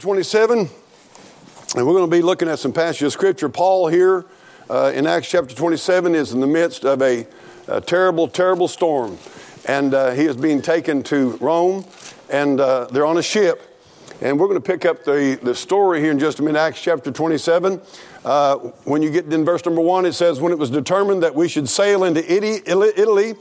27, and we're going to be looking at some passages of scripture. Paul here uh, in Acts chapter 27 is in the midst of a, a terrible, terrible storm, and uh, he is being taken to Rome, and uh, they're on a ship. And we're going to pick up the, the story here in just a minute, Acts chapter 27. Uh, when you get in verse number one, it says, When it was determined that we should sail into Italy,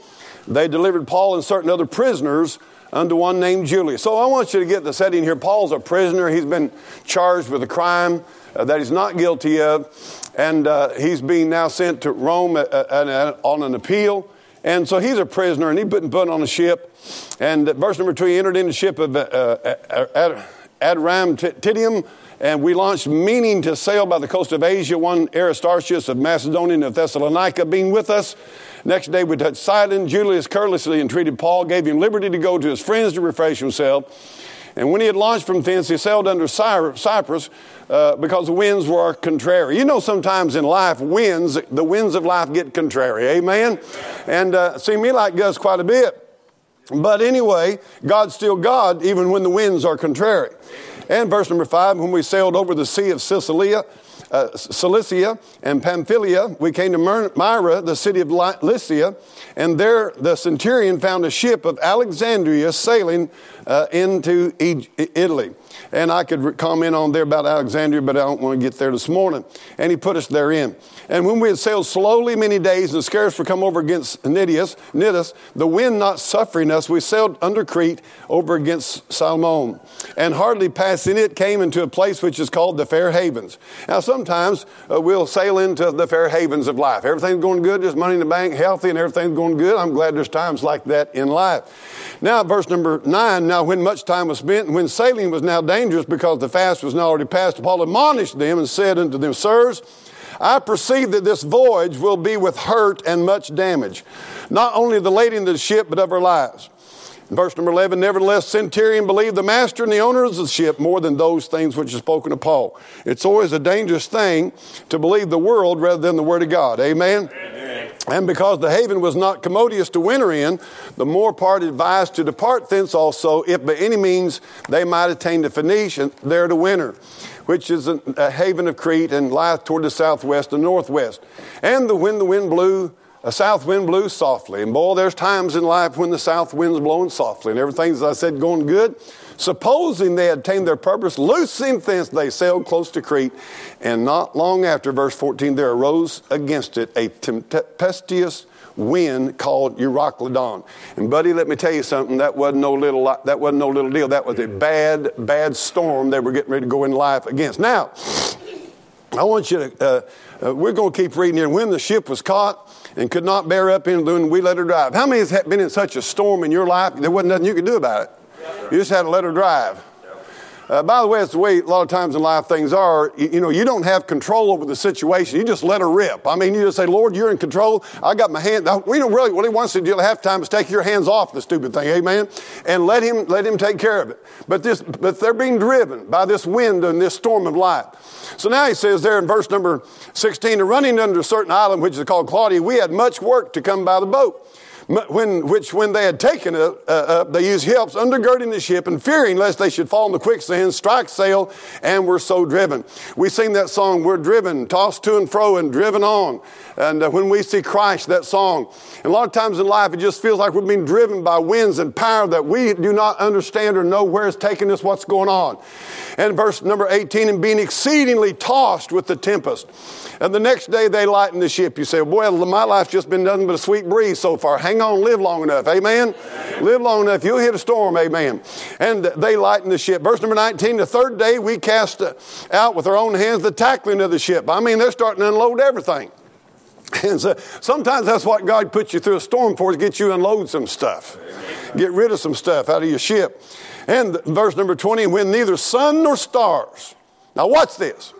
they delivered Paul and certain other prisoners unto one named Julius. So I want you to get the setting here. Paul's a prisoner. He's been charged with a crime uh, that he's not guilty of, and uh, he's being now sent to Rome at, at, at, on an appeal. And so he's a prisoner, and he's been put on a ship. And verse number two, he entered into the ship of uh, uh Adramyttium, and we launched, meaning to sail by the coast of Asia. One Aristarchus of Macedonia and of Thessalonica being with us. Next day we touched Sidon. Julius carelessly entreated Paul, gave him liberty to go to his friends to refresh himself. And when he had launched from thence, he sailed under Cyprus uh, because the winds were contrary. You know, sometimes in life, winds, the winds of life get contrary. Amen? And uh, see, me like does quite a bit. But anyway, God's still God, even when the winds are contrary. And verse number five, when we sailed over the Sea of Sicilia, uh, Cilicia and Pamphylia, we came to Myra, the city of Lycia, and there the centurion found a ship of Alexandria sailing uh, into Italy. And I could comment on there about Alexandria, but I don't want to get there this morning. And he put us therein. And when we had sailed slowly many days and scarce were come over against Cnidus, Cnidus, the wind not suffering us, we sailed under Crete over against Salmone. And hardly passing it, came into a place which is called the Fair Havens. Now, sometimes uh, we'll sail into the Fair Havens of life. Everything's going good, there's money in the bank, healthy, and everything's going good. I'm glad there's times like that in life. Now, verse number nine, now when much time was spent, and when sailing was now dangerous because the fast was not already past, Paul admonished them and said unto them, Sirs, I perceive that this voyage will be with hurt and much damage, not only of the lady in the ship, but of her lives. Verse number 11, nevertheless, centurion believed the master and the owners of the ship more than those things which are spoken of Paul. It's always a dangerous thing to believe the world rather than the word of God. Amen? Amen. And because the haven was not commodious to winter in, the more part advised to depart thence also, if by any means they might attain to Phoenicia there to winter which is a, a haven of Crete and lieth toward the southwest and northwest. And the, when the wind blew, a south wind blew softly. And boy, there's times in life when the south wind's blowing softly and everything's, as I said, going good. Supposing they attained their purpose, loosing thence they sailed close to Crete. And not long after, verse 14, there arose against it a tempestuous wind called Euroclydon. And buddy, let me tell you something. That wasn't no little. That wasn't no little deal. That was a bad, bad storm they were getting ready to go in life against. Now, I want you to. Uh, uh, we're going to keep reading here. When the ship was caught and could not bear up in the wind, we let her drive. How many has been in such a storm in your life? There wasn't nothing you could do about it. You just had to let her drive. Uh, by the way, it's the way a lot of times in life things are. You, you, know, you don't have control over the situation. You just let her rip. I mean, you just say, Lord, you're in control. I got my hand. We don't really, what he wants to do half time is take your hands off the stupid thing. Amen. And let him, let him take care of it. But this, but they're being driven by this wind and this storm of life. So now he says there in verse number 16, running under a certain island, which is called Claudia, we had much work to come by the boat when, which when they had taken it uh, up, they used helps undergirding the ship and fearing lest they should fall in the quicksand, strike sail, and were so driven. We sing that song, We're driven, tossed to and fro and driven on. And uh, when we see Christ, that song, and a lot of times in life, it just feels like we're being driven by winds and power that we do not understand or know where it's taking us, what's going on. And verse number 18, and being exceedingly tossed with the tempest. And the next day they lighten the ship. You say, well, my life's just been nothing but a sweet breeze so far. Hang on, live long enough. Amen? amen. Live long enough. You'll hit a storm. Amen. And they lighten the ship. Verse number 19, the third day we cast out with our own hands the tackling of the ship. I mean, they're starting to unload everything. And so sometimes that's what God puts you through a storm for, is get you to unload some stuff. Get rid of some stuff out of your ship. And verse number 20, when neither sun nor stars. Now watch this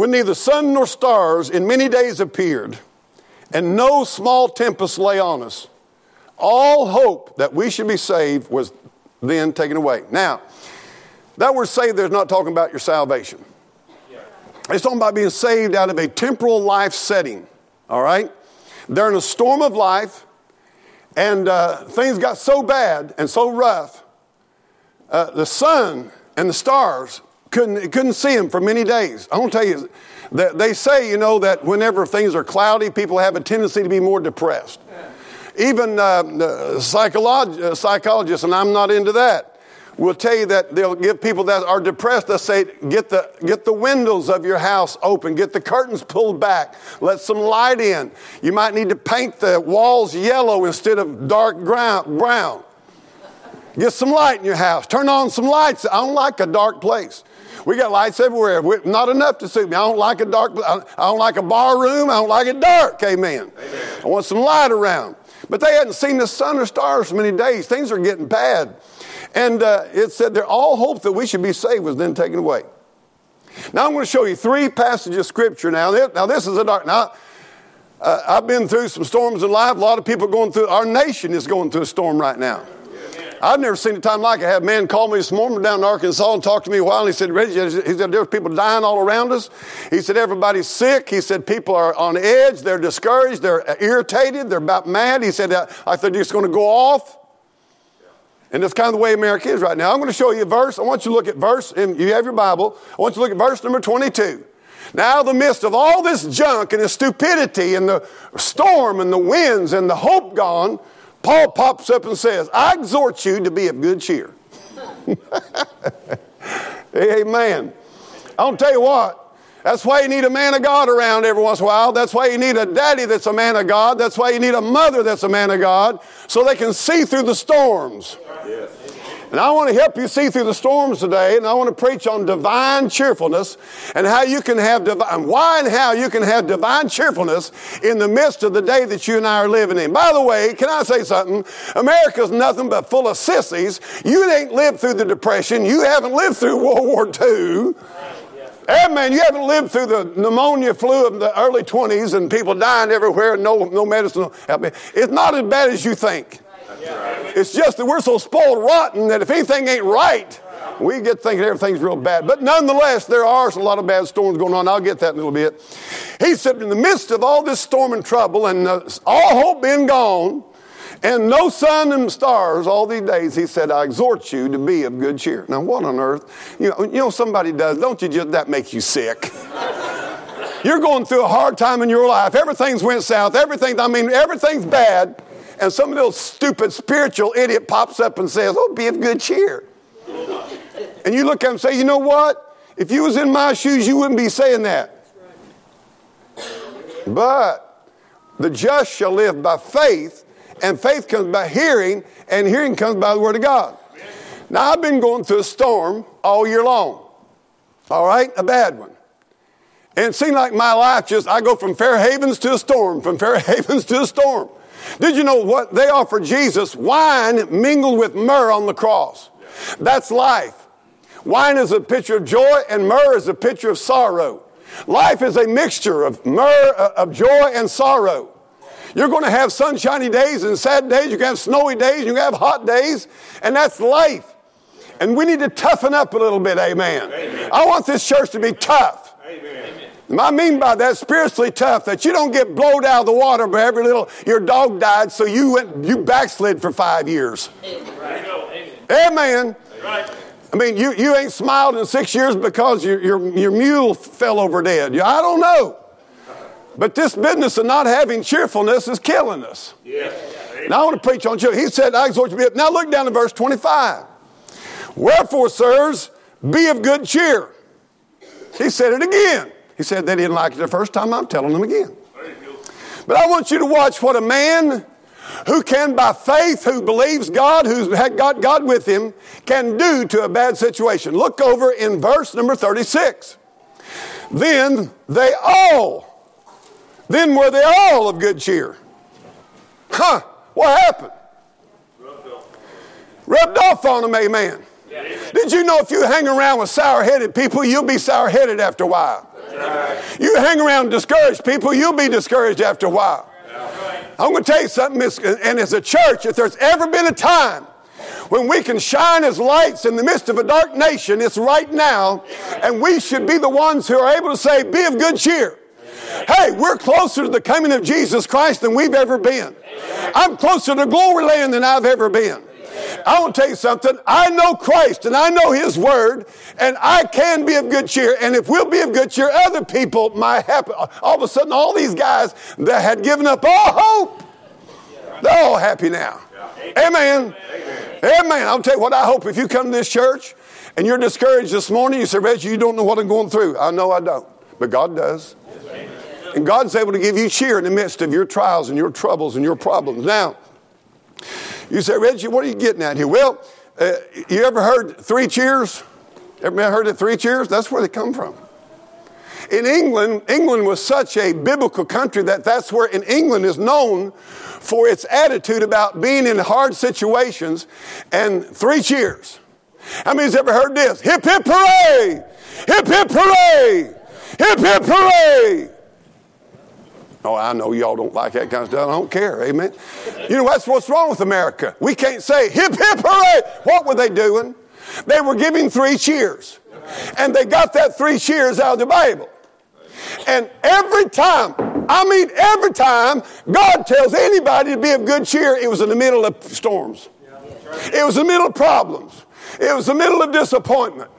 when neither sun nor stars in many days appeared, and no small tempest lay on us, all hope that we should be saved was then taken away. Now, that word saved there is not talking about your salvation. It's talking about being saved out of a temporal life setting. All right? They're in a storm of life, and uh, things got so bad and so rough. Uh, the sun and the stars couldn't, couldn't see them for many days. I want to tell you, that they say, you know, that whenever things are cloudy, people have a tendency to be more depressed. Even uh, psycholog- uh, psychologists, and I'm not into that, will tell you that they'll give people that are depressed, they'll say, get the, get the windows of your house open, get the curtains pulled back, let some light in. You might need to paint the walls yellow instead of dark brown. Get some light in your house. Turn on some lights. I don't like a dark place. We got lights everywhere. We, not enough to suit me. I don't like a dark. I don't like a bar room. I don't like it dark. Amen. Amen. I want some light around. But they hadn't seen the sun or stars for many days. Things are getting bad, and uh, it said that all hope that we should be saved was then taken away. Now I'm going to show you three passages of scripture. Now, now this is a dark. Now, uh, I've been through some storms in life. A lot of people are going through. Our nation is going through a storm right now. I've never seen a time like it. I had a man call me this morning down in Arkansas and talked to me a while. And he said, Reggie, he said, there's people dying all around us. He said, everybody's sick. He said, people are on edge. They're discouraged. They're irritated. They're about mad. He said, I thought just going to go off. And that's kind of the way America is right now. I'm going to show you a verse. I want you to look at verse, and you have your Bible. I want you to look at verse number 22. Now, the midst of all this junk and the stupidity and the storm and the winds and the hope gone, Paul pops up and says, I exhort you to be of good cheer. Amen. I'll tell you what, that's why you need a man of God around every once in a while. That's why you need a daddy that's a man of God. That's why you need a mother that's a man of God so they can see through the storms. And I want to help you see through the storms today, and I want to preach on divine cheerfulness and how you can have divine, why and how you can have divine cheerfulness in the midst of the day that you and I are living in. By the way, can I say something? America's nothing but full of sissies. You ain't lived through the Depression. You haven't lived through World War II. Hey, man, you haven't lived through the pneumonia flu of the early 20s and people dying everywhere and no, no medicine. It's not as bad as you think. It's just that we're so spoiled rotten that if anything ain't right, we get thinking everything's real bad. But nonetheless, there are a lot of bad storms going on. I'll get that in a little bit. He said, in the midst of all this storm and trouble and uh, all hope being gone, and no sun and stars all these days, he said, I exhort you to be of good cheer. Now, what on earth? You know, you know somebody does, don't you just, that make you sick? You're going through a hard time in your life. Everything's went south. Everything, I mean, everything's bad and some little stupid spiritual idiot pops up and says, Oh, be of good cheer. And you look at him and say, You know what? If you was in my shoes, you wouldn't be saying that. But the just shall live by faith, and faith comes by hearing, and hearing comes by the word of God. Now, I've been going through a storm all year long. All right? A bad one. And it seemed like my life just, I go from Fair Havens to a storm, from Fair Havens to a storm. Did you know what? They offered Jesus wine mingled with myrrh on the cross. That's life. Wine is a picture of joy, and myrrh is a picture of sorrow. Life is a mixture of myrrh, uh, of joy, and sorrow. You're going to have sunshiny days and sad days. You're going to have snowy days. You're going to have hot days. And that's life. And we need to toughen up a little bit. Amen. Amen. I want this church to be tough. Amen. I mean by that spiritually tough that you don't get blowed out of the water by every little your dog died, so you went you backslid for five years. Right. Amen. Right. I mean, you, you ain't smiled in six years because your, your, your mule fell over dead. I don't know. But this business of not having cheerfulness is killing us. Now I want to preach on you. He said, I exhort you to be. Now look down to verse 25. Wherefore, sirs, be of good cheer. He said it again. He said they didn't like it the first time. I'm telling them again. But I want you to watch what a man who can, by faith, who believes God, who's got God with him, can do to a bad situation. Look over in verse number 36. Then they all, then were they all of good cheer. Huh, what happened? Rubbed off on them, amen. Did you know if you hang around with sour headed people, you'll be sour headed after a while? You hang around discouraged people, you'll be discouraged after a while. I'm going to tell you something, and as a church, if there's ever been a time when we can shine as lights in the midst of a dark nation, it's right now, and we should be the ones who are able to say, Be of good cheer. Hey, we're closer to the coming of Jesus Christ than we've ever been. I'm closer to glory land than I've ever been. I want to tell you something. I know Christ and I know His Word, and I can be of good cheer. And if we'll be of good cheer, other people might happen. All of a sudden, all these guys that had given up all hope, they're all happy now. Amen. Amen. I'll tell you what I hope if you come to this church and you're discouraged this morning, you say, Reggie, you don't know what I'm going through. I know I don't, but God does. And God's able to give you cheer in the midst of your trials and your troubles and your problems. Now, you say, Reggie, what are you getting at here? Well, uh, you ever heard three cheers? Ever heard of three cheers? That's where they come from. In England, England was such a biblical country that that's where in England is known for its attitude about being in hard situations and three cheers. How many's ever heard this? Hip hip hooray! Hip hip hooray! Hip hip hooray! Oh, I know y'all don't like that kind of stuff. I don't care. Amen. You know, that's what's wrong with America. We can't say hip, hip, hooray. What were they doing? They were giving three cheers. And they got that three cheers out of the Bible. And every time, I mean, every time God tells anybody to be of good cheer, it was in the middle of storms. It was in the middle of problems. It was in the middle of disappointment.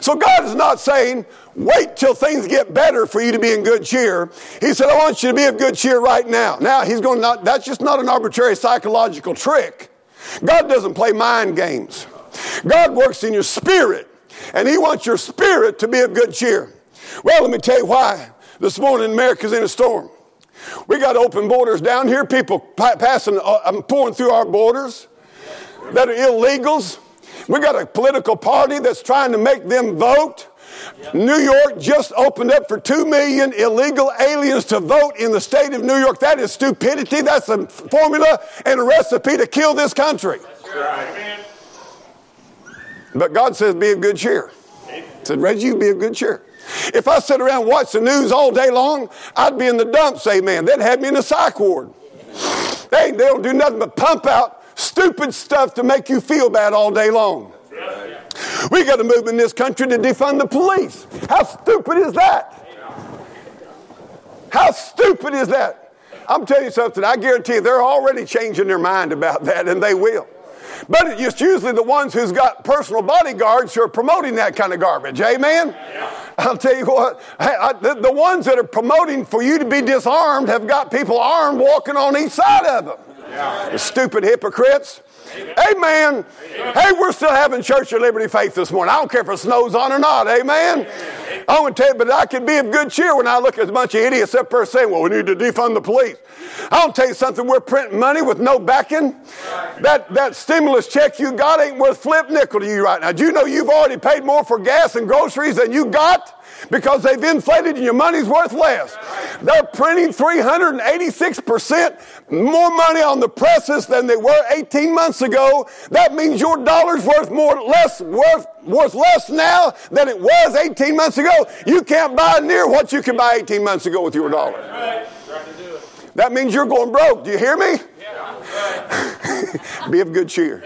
So God is not saying, wait till things get better for you to be in good cheer. He said, I want you to be of good cheer right now. Now, he's going not, that's just not an arbitrary psychological trick. God doesn't play mind games. God works in your spirit, and he wants your spirit to be of good cheer. Well, let me tell you why. This morning, America's in a storm. We got open borders down here, people passing, uh, pouring through our borders that are illegals. We got a political party that's trying to make them vote. New York just opened up for 2 million illegal aliens to vote in the state of New York. That is stupidity. That's a formula and a recipe to kill this country. But God says, be of good cheer. He said, Reggie, you be of good cheer. If I sit around and watch the news all day long, I'd be in the dumps, amen. They'd have me in a psych ward. They, they don't do nothing but pump out stupid stuff to make you feel bad all day long. We got a move in this country to defund the police. How stupid is that? How stupid is that? I'm telling you something, I guarantee you they're already changing their mind about that, and they will. But it's usually the ones who's got personal bodyguards who are promoting that kind of garbage. Amen? Yeah. I'll tell you what, the, the ones that are promoting for you to be disarmed have got people armed walking on each side of them. Yeah. Stupid hypocrites. Amen. Amen. Hey, we're still having Church of Liberty Faith this morning. I don't care if it snows on or not. Amen. Amen. I want to tell you, but I can be of good cheer when I look at a bunch of idiots up there saying, well, we need to defund the police. I'll tell you something, we're printing money with no backing. That, that stimulus check you got ain't worth flip nickel to you right now. Do you know you've already paid more for gas and groceries than you got? Because they've inflated and your money's worth less. They're printing 386% more money on the presses than they were 18 months ago. That means your dollar's worth more less worth worth less now than it was 18 months ago. You can't buy near what you can buy 18 months ago with your dollar. That means you're going broke. Do you hear me? Be of good cheer.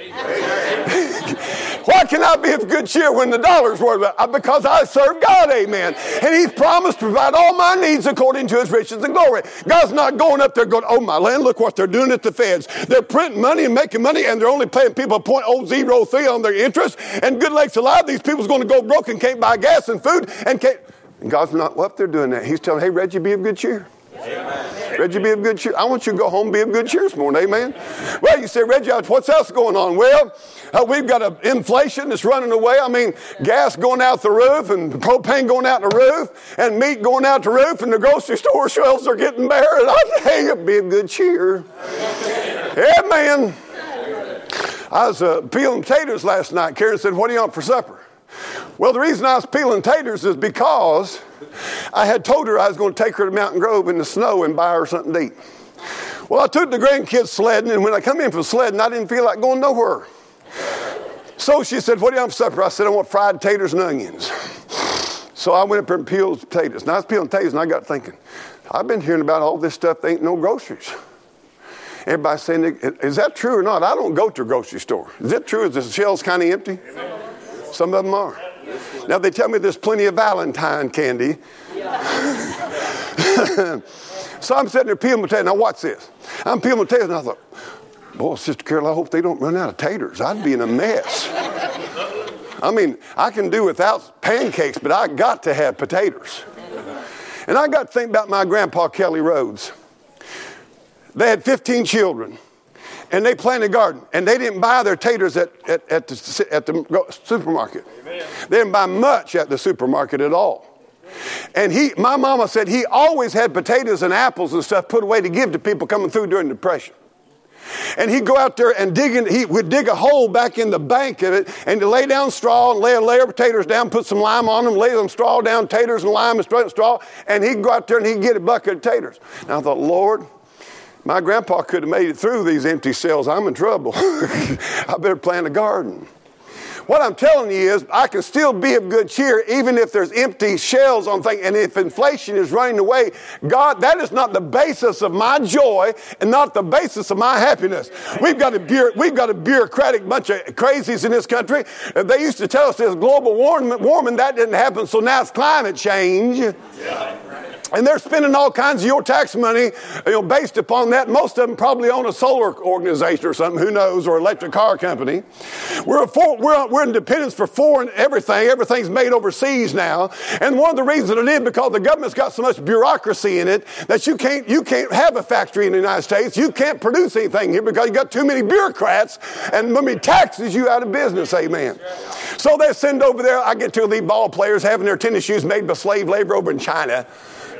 Why can I be of good cheer when the dollar's worth it? Uh, because I serve God, amen. And He's promised to provide all my needs according to His riches and glory. God's not going up there going, oh my land, look what they're doing at the feds. They're printing money and making money and they're only paying people 0.003 on their interest. And good lakes alive, these people's going to go broke and can't buy gas and food and can't. And God's not up there doing that. He's telling, hey, Reggie, be of good cheer. Amen. Reggie, be of good cheer. I want you to go home be of good cheer this morning. Amen. Well, you say, Reggie, what's else going on? Well, uh, we've got an inflation that's running away. I mean, gas going out the roof and propane going out the roof and meat going out the roof and the grocery store shelves are getting bare. And I hey, be of good cheer. Amen. I was uh, peeling potatoes last night. Karen said, what do you want for supper? Well, the reason I was peeling taters is because I had told her I was going to take her to Mountain Grove in the snow and buy her something to eat. Well, I took the grandkids sledding, and when I come in from sledding, I didn't feel like going nowhere. So she said, What do you want for supper? I said, I want fried taters and onions. So I went up and peeled potatoes. And I was peeling potatoes, and I got thinking, I've been hearing about all this stuff, there ain't no groceries. Everybody's saying, Is that true or not? I don't go to a grocery store. Is it true? Is the shelves kind of empty? Some of them are. Now they tell me there's plenty of Valentine candy. so I'm sitting there peeling potatoes. Now watch this. I'm peeling potatoes and I thought, Boy, Sister Carol, I hope they don't run out of taters. I'd be in a mess. I mean, I can do without pancakes, but I got to have potatoes. And I got to think about my grandpa, Kelly Rhodes. They had 15 children, and they planted a garden, and they didn't buy their taters at, at, at, the, at the supermarket. Amen. They didn't buy much at the supermarket at all. And he, my mama said he always had potatoes and apples and stuff put away to give to people coming through during the Depression. And he'd go out there and dig in, he would dig a hole back in the bank of it and to lay down straw and lay a layer of potatoes down, put some lime on them, lay some straw down, taters and lime and straw, and he'd go out there and he'd get a bucket of taters. And I thought, Lord, my grandpa could have made it through these empty cells. I'm in trouble. I better plant a garden. What I'm telling you is, I can still be of good cheer even if there's empty shells on things. And if inflation is running away, God, that is not the basis of my joy and not the basis of my happiness. We've got a, we've got a bureaucratic bunch of crazies in this country. They used to tell us there's global warming, warming. That didn't happen, so now it's climate change. Yeah. And they're spending all kinds of your tax money you know, based upon that. Most of them probably own a solar organization or something, who knows, or electric car company. We're, for, we're, we're in dependence for foreign everything. Everything's made overseas now. And one of the reasons it is because the government's got so much bureaucracy in it that you can't, you can't have a factory in the United States. You can't produce anything here because you got too many bureaucrats and many taxes you out of business. Amen. So they send over there. I get two of these ball players having their tennis shoes made by slave labor over in China.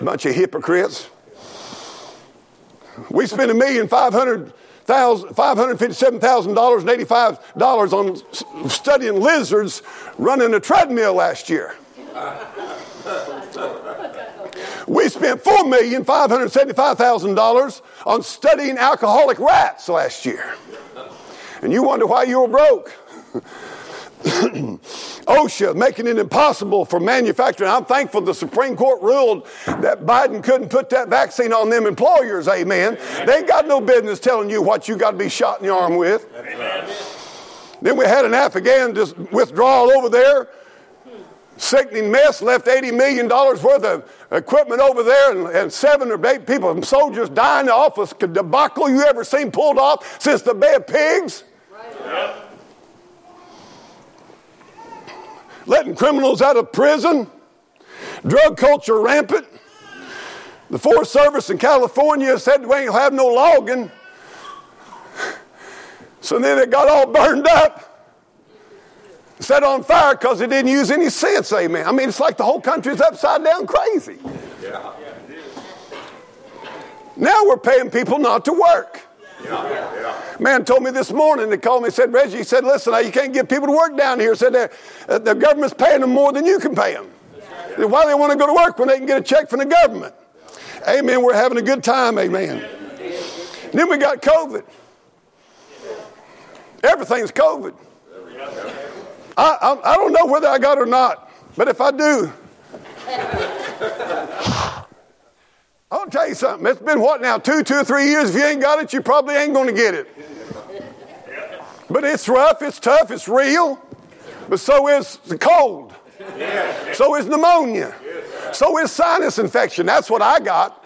Bunch of hypocrites. We spent a million five hundred thousand five hundred fifty-seven thousand dollars and eighty-five dollars on studying lizards running a treadmill last year. We spent four million five hundred seventy-five thousand dollars on studying alcoholic rats last year. And you wonder why you were broke. Oh, OSHA making it impossible for manufacturing. I'm thankful the Supreme Court ruled that Biden couldn't put that vaccine on them employers, amen. They ain't got no business telling you what you got to be shot in the arm with. Amen. Then we had an Afghan just withdrawal over there. Sickening mess, left $80 million worth of equipment over there and, and seven or eight people, soldiers dying off a debacle you ever seen pulled off since the Bay of Pigs. Right letting criminals out of prison, drug culture rampant. The Forest Service in California said we ain't have no logging. So then it got all burned up, set on fire because it didn't use any sense, amen. I mean, it's like the whole country's upside down crazy. Yeah. Now we're paying people not to work. Man told me this morning, they called me, and said, Reggie, he said, listen, you can't get people to work down here. Said, uh, the government's paying them more than you can pay them. Yeah. Why do they want to go to work when they can get a check from the government? Amen. We're having a good time. Amen. Then we got COVID. Everything's COVID. I, I, I don't know whether I got it or not, but if I do, I'll tell you something. It's been what now, two, two or three years? If you ain't got it, you probably ain't going to get it. But it's rough, it's tough, it's real. But so is the cold. So is pneumonia. So is sinus infection. That's what I got.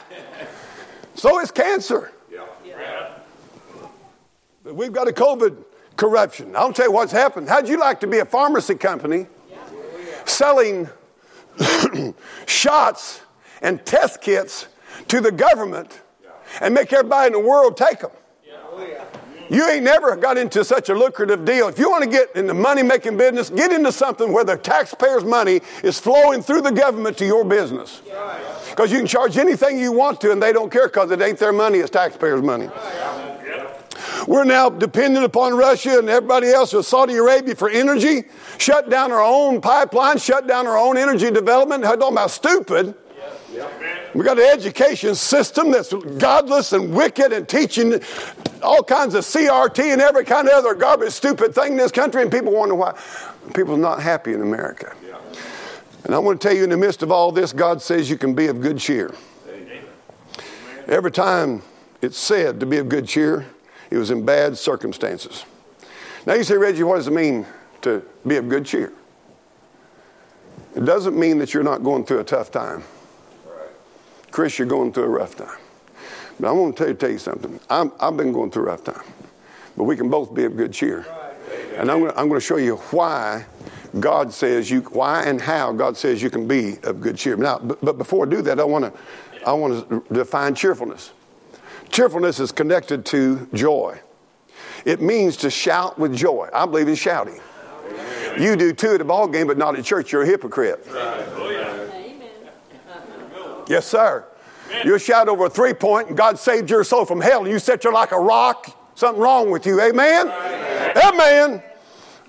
So is cancer. But we've got a COVID corruption. I'll tell you what's happened. How'd you like to be a pharmacy company selling shots and test kits to the government and make everybody in the world take them. You ain't never got into such a lucrative deal. If you want to get in the money making business, get into something where the taxpayers' money is flowing through the government to your business. Because you can charge anything you want to and they don't care because it ain't their money, it's taxpayers' money. We're now dependent upon Russia and everybody else with Saudi Arabia for energy, shut down our own pipeline, shut down our own energy development. I'm talking about stupid. We got an education system that's godless and wicked and teaching all kinds of CRT and every kind of other garbage, stupid thing in this country, and people wonder why people are not happy in America. And I want to tell you, in the midst of all this, God says you can be of good cheer. Every time it's said to be of good cheer, it was in bad circumstances. Now you say, Reggie, what does it mean to be of good cheer? It doesn't mean that you're not going through a tough time. Chris, you're going through a rough time. But I want to tell you, tell you something. i have been going through a rough time. but we can both be of good cheer. And I'm going, to, I'm to show you why God says you, why and how God says you can be of good cheer. Now, but, but before I do that, I want to, I want to define cheerfulness. Cheerfulness is connected to joy. It means to shout with joy. I believe in shouting. You do too at a ball game, but not at church. You're a hypocrite. Yes, sir. You shout over a three point, and God saved your soul from hell, and you sit there like a rock. Something wrong with you. Amen? Amen.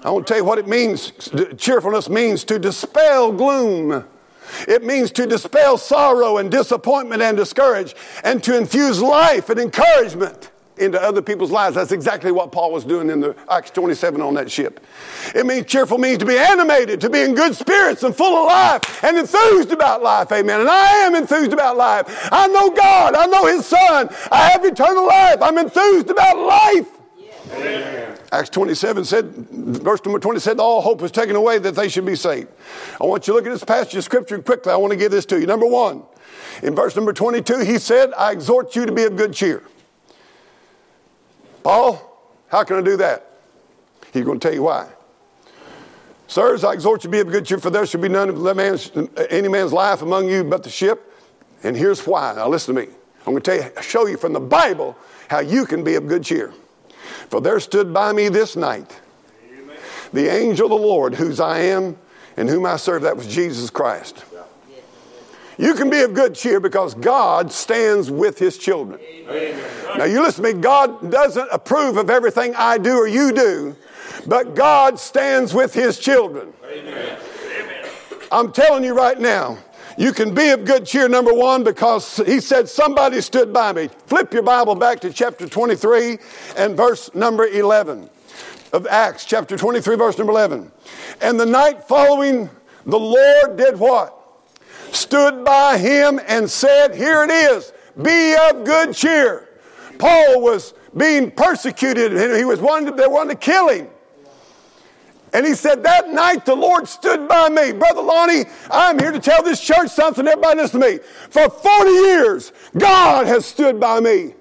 I want to tell you what it means. Cheerfulness means to dispel gloom. It means to dispel sorrow and disappointment and discourage, and to infuse life and encouragement into other people's lives. That's exactly what Paul was doing in the Acts 27 on that ship. It means cheerful means to be animated, to be in good spirits and full of life and enthused about life. Amen. And I am enthused about life. I know God. I know His Son. I have eternal life. I'm enthused about life. Amen. Acts 27 said, verse number 20 said, all hope was taken away that they should be saved. I want you to look at this passage of scripture quickly. I want to give this to you. Number one, in verse number 22, he said, I exhort you to be of good cheer. Paul, how can I do that? He's going to tell you why. Sirs, I exhort you to be of good cheer, for there should be none of man's, any man's life among you but the ship. And here's why. Now listen to me. I'm going to tell you, show you from the Bible how you can be of good cheer. For there stood by me this night Amen. the angel of the Lord, whose I am and whom I serve. That was Jesus Christ. You can be of good cheer because God stands with his children. Amen. Now, you listen to me, God doesn't approve of everything I do or you do, but God stands with his children. Amen. I'm telling you right now, you can be of good cheer, number one, because he said, Somebody stood by me. Flip your Bible back to chapter 23 and verse number 11 of Acts, chapter 23, verse number 11. And the night following, the Lord did what? Stood by him and said, Here it is, be of good cheer. Paul was being persecuted and he was wanted, they wanted to kill him. And he said, That night the Lord stood by me. Brother Lonnie, I'm here to tell this church something. Everybody listen to me. For 40 years, God has stood by me.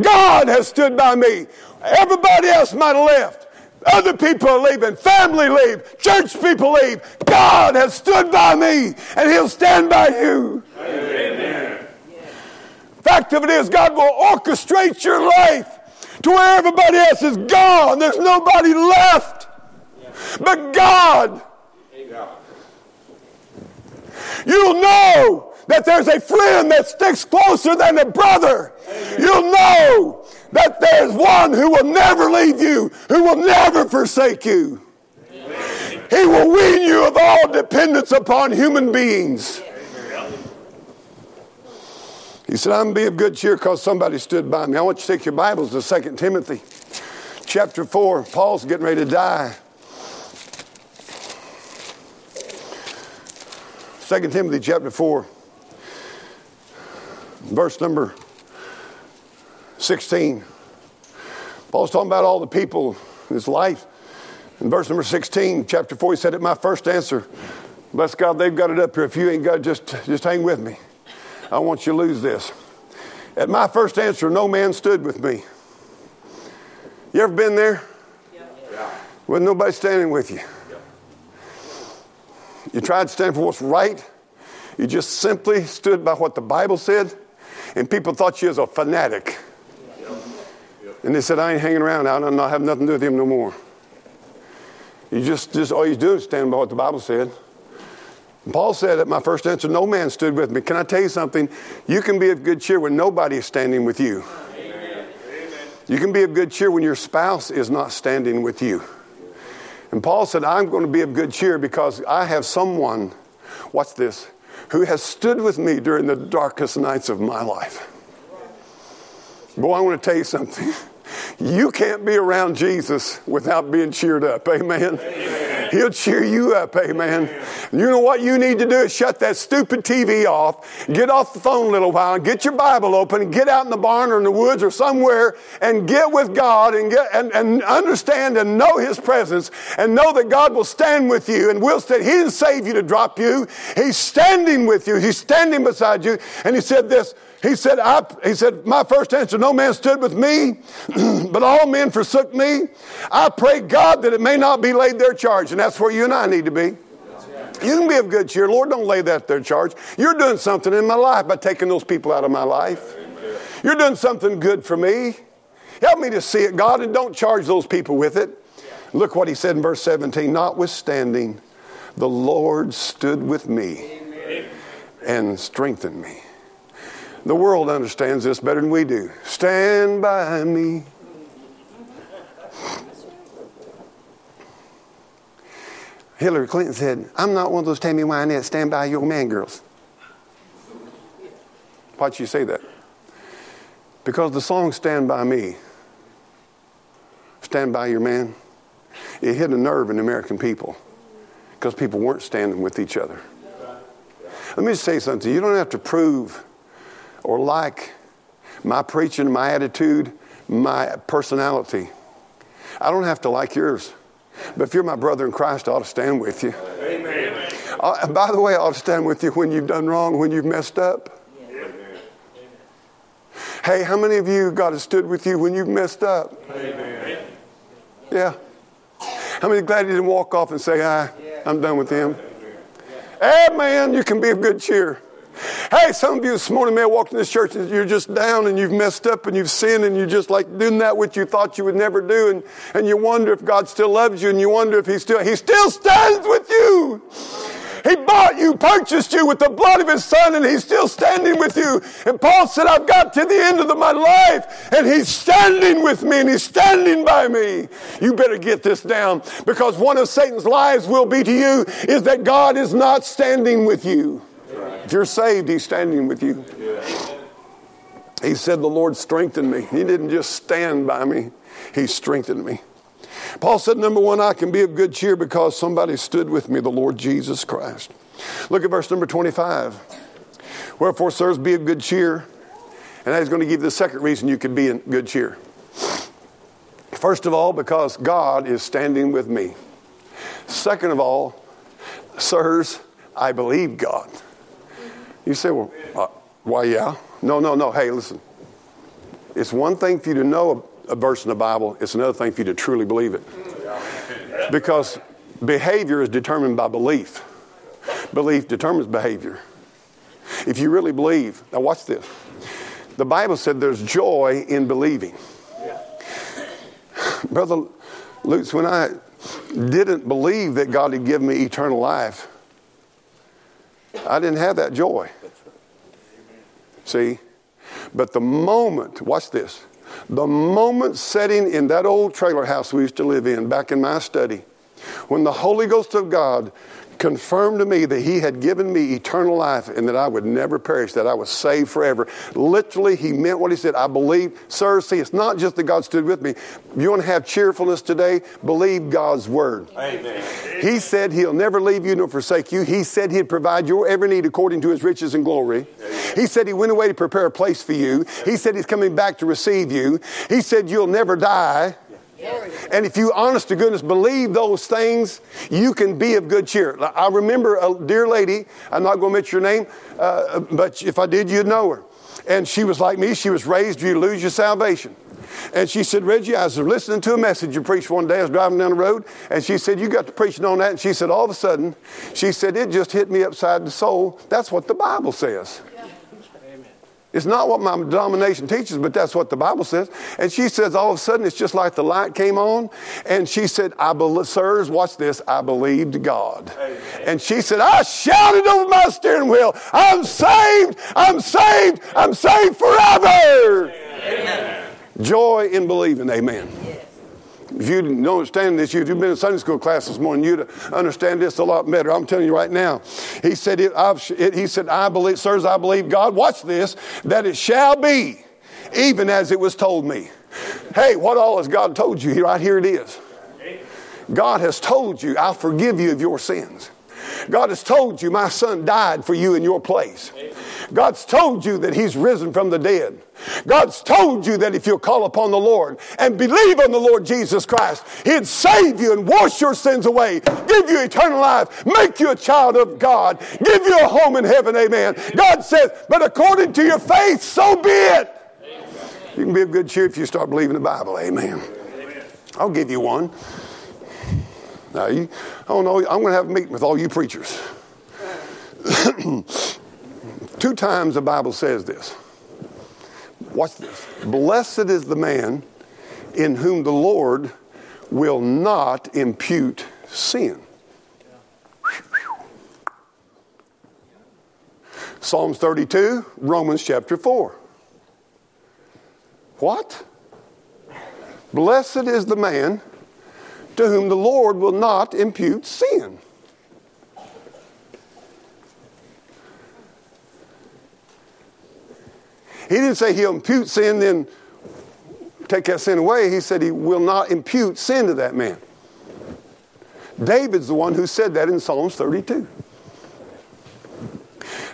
God has stood by me. Everybody else might have left. Other people are leaving, family leave, church people leave. God has stood by me and He'll stand by you. Amen. Fact of it is, God will orchestrate your life to where everybody else is gone. There's nobody left but God. You'll know that there's a friend that sticks closer than a brother. You'll know that there's one who will never leave you, who will never forsake you. He will wean you of all dependence upon human beings. He said, I'm going to be of good cheer because somebody stood by me. I want you to take your Bibles to 2 Timothy chapter 4. Paul's getting ready to die. 2 Timothy chapter 4, verse number 16. Paul's talking about all the people in his life. In verse number 16, chapter 4, he said, At my first answer, bless God, they've got it up here. If you ain't got it, just, just hang with me. I want you to lose this. At my first answer, no man stood with me. You ever been there? Yeah. With nobody standing with you. You tried to stand for what's right. You just simply stood by what the Bible said, and people thought you was a fanatic. And they said, I ain't hanging around. I don't have nothing to do with him no more. You just, just all you do is stand by what the Bible said. And Paul said at my first answer, no man stood with me. Can I tell you something? You can be of good cheer when nobody is standing with you. Amen. You can be of good cheer when your spouse is not standing with you. And Paul said, I'm going to be of good cheer because I have someone, watch this, who has stood with me during the darkest nights of my life. Boy, I want to tell you something. You can't be around Jesus without being cheered up. Amen. Amen. He'll cheer you up. Amen. You know what you need to do is shut that stupid TV off, get off the phone a little while, and get your Bible open, and get out in the barn or in the woods or somewhere and get with God and, get, and, and understand and know His presence and know that God will stand with you and will stand. He didn't save you to drop you. He's standing with you. He's standing beside you. And He said this, He said, I, he said, my first answer, no man stood with me, but all men forsook me. I pray God that it may not be laid their charge. And that's where you and I need to be. You can be of good cheer. Lord, don't lay that their charge. You're doing something in my life by taking those people out of my life. You're doing something good for me. Help me to see it, God, and don't charge those people with it. Look what he said in verse 17. Notwithstanding, the Lord stood with me and strengthened me. The world understands this better than we do. Stand by me. Hillary Clinton said, I'm not one of those Tammy Wynette stand by your man girls. Why'd she say that? Because the song Stand By Me, Stand By Your Man, it hit a nerve in the American people because people weren't standing with each other. Let me just say something. You don't have to prove or like my preaching, my attitude, my personality. I don't have to like yours. But if you're my brother in Christ, I ought to stand with you. Amen. Uh, by the way, I ought to stand with you when you've done wrong, when you've messed up. Hey, how many of you God has stood with you when you've messed up? Amen. Yeah. How many glad you didn't walk off and say, "I, I'm done with him"? Man, you can be of good cheer. Hey, some of you this morning may have walked in this church and you're just down and you've messed up and you've sinned and you're just like doing that which you thought you would never do and, and you wonder if God still loves you and you wonder if He still He still stands with you. He bought you, purchased you with the blood of his son, and he's still standing with you. And Paul said, I've got to the end of my life, and he's standing with me, and he's standing by me. You better get this down because one of Satan's lies will be to you is that God is not standing with you. If you're saved, he's standing with you. He said, The Lord strengthened me. He didn't just stand by me, he strengthened me. Paul said, number one, I can be of good cheer because somebody stood with me, the Lord Jesus Christ. Look at verse number 25. Wherefore, sirs, be of good cheer. And he's going to give the second reason you can be in good cheer. First of all, because God is standing with me. Second of all, sirs, I believe God. You say, well, uh, why, yeah? No, no, no. Hey, listen. It's one thing for you to know a verse in the Bible, it's another thing for you to truly believe it. Because behavior is determined by belief, belief determines behavior. If you really believe, now watch this. The Bible said there's joy in believing. Brother Luke, when I didn't believe that God had given me eternal life, I didn't have that joy. See? But the moment, watch this, the moment setting in that old trailer house we used to live in back in my study, when the Holy Ghost of God confirmed to me that He had given me eternal life and that I would never perish, that I was saved forever. Literally, He meant what He said. I believe, sir, see, it's not just that God stood with me. You want to have cheerfulness today? Believe God's word. Amen. He said He'll never leave you nor forsake you. He said He'd provide your every need according to His riches and glory. Amen. He said He went away to prepare a place for you. He said He's coming back to receive you. He said you'll never die. And if you, honest to goodness, believe those things, you can be of good cheer. I remember a dear lady, I'm not going to mention your name, uh, but if I did, you'd know her. And she was like me, she was raised, you lose your salvation. And she said, Reggie, I was listening to a message you preached one day. I was driving down the road, and she said, You got to preaching on that. And she said, All of a sudden, she said, It just hit me upside the soul. That's what the Bible says. It's not what my denomination teaches, but that's what the Bible says. And she says, all of a sudden, it's just like the light came on. And she said, I believe, sirs, watch this, I believed God. Amen. And she said, I shouted over my steering wheel, I'm saved, I'm saved, I'm saved forever. Amen. Joy in believing, amen. If you don't understand this, if you've been in Sunday school class this morning, you'd understand this a lot better. I'm telling you right now. He said, it, it, he said, I believe, sirs, I believe God, watch this, that it shall be even as it was told me. Hey, what all has God told you? Right here it is. God has told you, I'll forgive you of your sins. God has told you, my son died for you in your place. God's told you that he's risen from the dead. God's told you that if you'll call upon the Lord and believe on the Lord Jesus Christ, he'd save you and wash your sins away, give you eternal life, make you a child of God, give you a home in heaven. Amen. God says, but according to your faith, so be it. You can be of good cheer if you start believing the Bible. Amen. I'll give you one. Now, you, I don't know, I'm going to have a meeting with all you preachers. Two times the Bible says this. Watch this. Blessed is the man in whom the Lord will not impute sin. Psalms 32, Romans chapter 4. What? Blessed is the man to whom the Lord will not impute sin. He didn't say he'll impute sin, then take that sin away. He said he will not impute sin to that man. David's the one who said that in Psalms 32.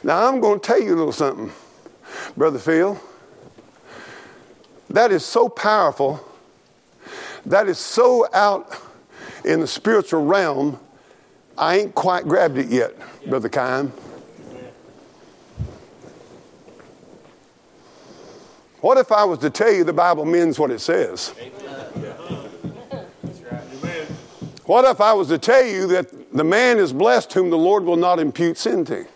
Now, I'm going to tell you a little something, Brother Phil. That is so powerful. That is so out in the spiritual realm. I ain't quite grabbed it yet, Brother Kime. What if I was to tell you the Bible means what it says? What if I was to tell you that the man is blessed whom the Lord will not impute sin to?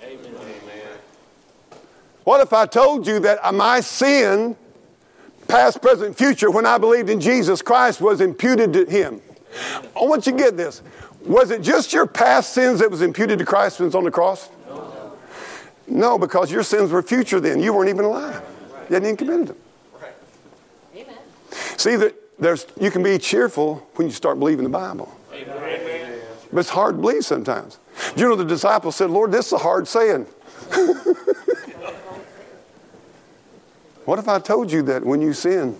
What if I told you that my sin, past, present, future, when I believed in Jesus Christ, was imputed to him? I want you to get this. Was it just your past sins that was imputed to Christ when he was on the cross? No, because your sins were future then. You weren't even alive. You hadn't even committed them. Amen. See that there's you can be cheerful when you start believing the Bible. Amen. But it's hard to believe sometimes. Do You know the disciples said, Lord, this is a hard saying. what if I told you that when you sin,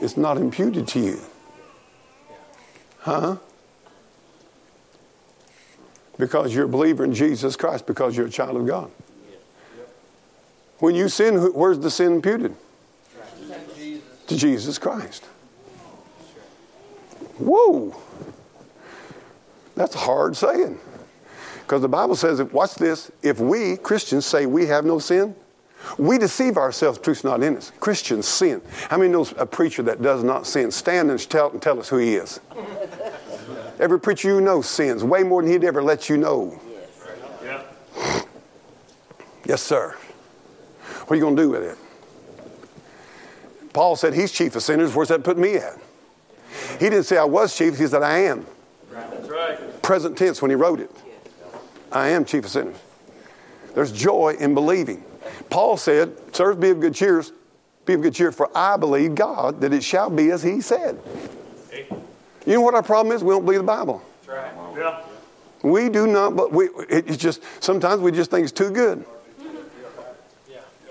it's not imputed to you? Huh? Because you're a believer in Jesus Christ, because you're a child of God. When you sin, where's the sin imputed? To Jesus Christ. Whoa! That's a hard saying. Because the Bible says, if, watch this, if we, Christians, say we have no sin, we deceive ourselves, truth's not in us. Christians sin. How many knows a preacher that does not sin? Stand and tell, and tell us who he is. Every preacher you know sins way more than he'd ever let you know. Yes, yes sir. What are you going to do with it? Paul said he's chief of sinners. Where's that put me at? He didn't say I was chief, he said I am. That's right. Present tense when he wrote it. I am chief of sinners. There's joy in believing. Paul said, Sirs, be of good cheer, be of good cheer, for I believe God that it shall be as he said. You know what our problem is? We don't believe the Bible. We do not, but we, it's just, sometimes we just think it's too good.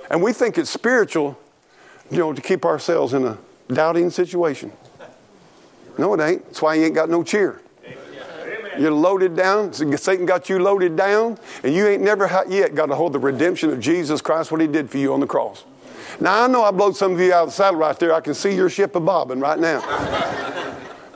And we think it's spiritual, you know, to keep ourselves in a doubting situation. No, it ain't. That's why you ain't got no cheer. You're loaded down. Satan got you loaded down, and you ain't never yet got to hold the redemption of Jesus Christ, what he did for you on the cross. Now, I know I blowed some of you out of the saddle right there. I can see your ship a bobbing right now.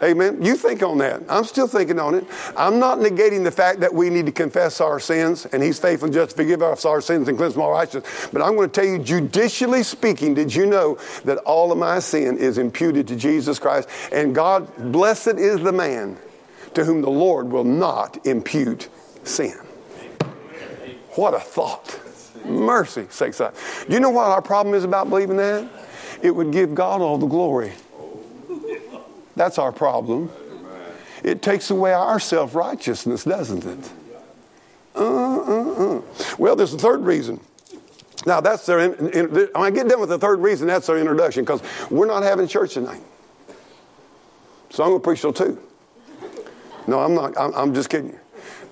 Amen. You think on that. I'm still thinking on it. I'm not negating the fact that we need to confess our sins, and He's faithful and just to forgive us our sins and cleanse all righteousness. But I'm going to tell you, judicially speaking, did you know that all of my sin is imputed to Jesus Christ? And God, blessed is the man to whom the Lord will not impute sin. What a thought. Mercy, sakes. Do you know what our problem is about believing that? It would give God all the glory. That's our problem. It takes away our self righteousness, doesn't it? Uh, uh, uh. Well, there's a third reason. Now, that's their. In, in, when I get done with the third reason, that's their introduction because we're not having church tonight. So I'm going to preach till two. No, I'm not. I'm, I'm just kidding.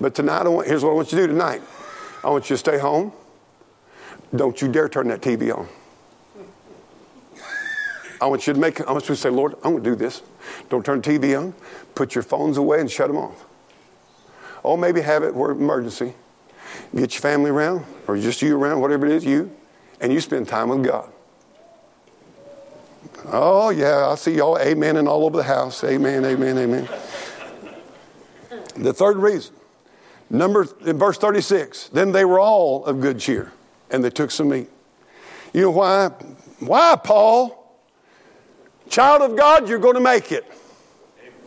But tonight, want, here's what I want you to do tonight. I want you to stay home. Don't you dare turn that TV on. I want you to make. I want you to say, Lord, I'm going to do this. Don't turn TV on. Put your phones away and shut them off. Or maybe have it where emergency. Get your family around, or just you around, whatever it is, you, and you spend time with God. Oh, yeah, I see y'all amen and all over the house. Amen, amen, amen. The third reason, number in verse 36, then they were all of good cheer, and they took some meat. You know why? Why, Paul? Child of God, you're going to make it.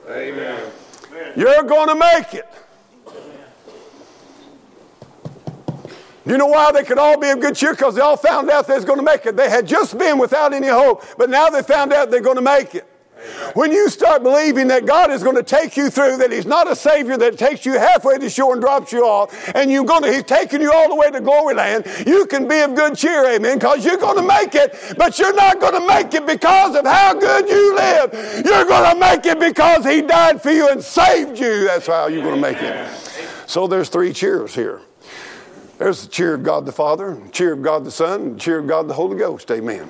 Amen. You're going to make it. Do you know why they could all be of good cheer? Because they all found out they was going to make it. They had just been without any hope, but now they found out they're going to make it. When you start believing that God is going to take you through, that He's not a Savior that takes you halfway to shore and drops you off, and you're going to, He's taking you all the way to glory land, you can be of good cheer, amen, because you're going to make it, but you're not going to make it because of how good you live. You're going to make it because He died for you and saved you. That's how you're going to make it. So there's three cheers here. There's the cheer of God the Father, cheer of God the Son, cheer of God the Holy Ghost. Amen.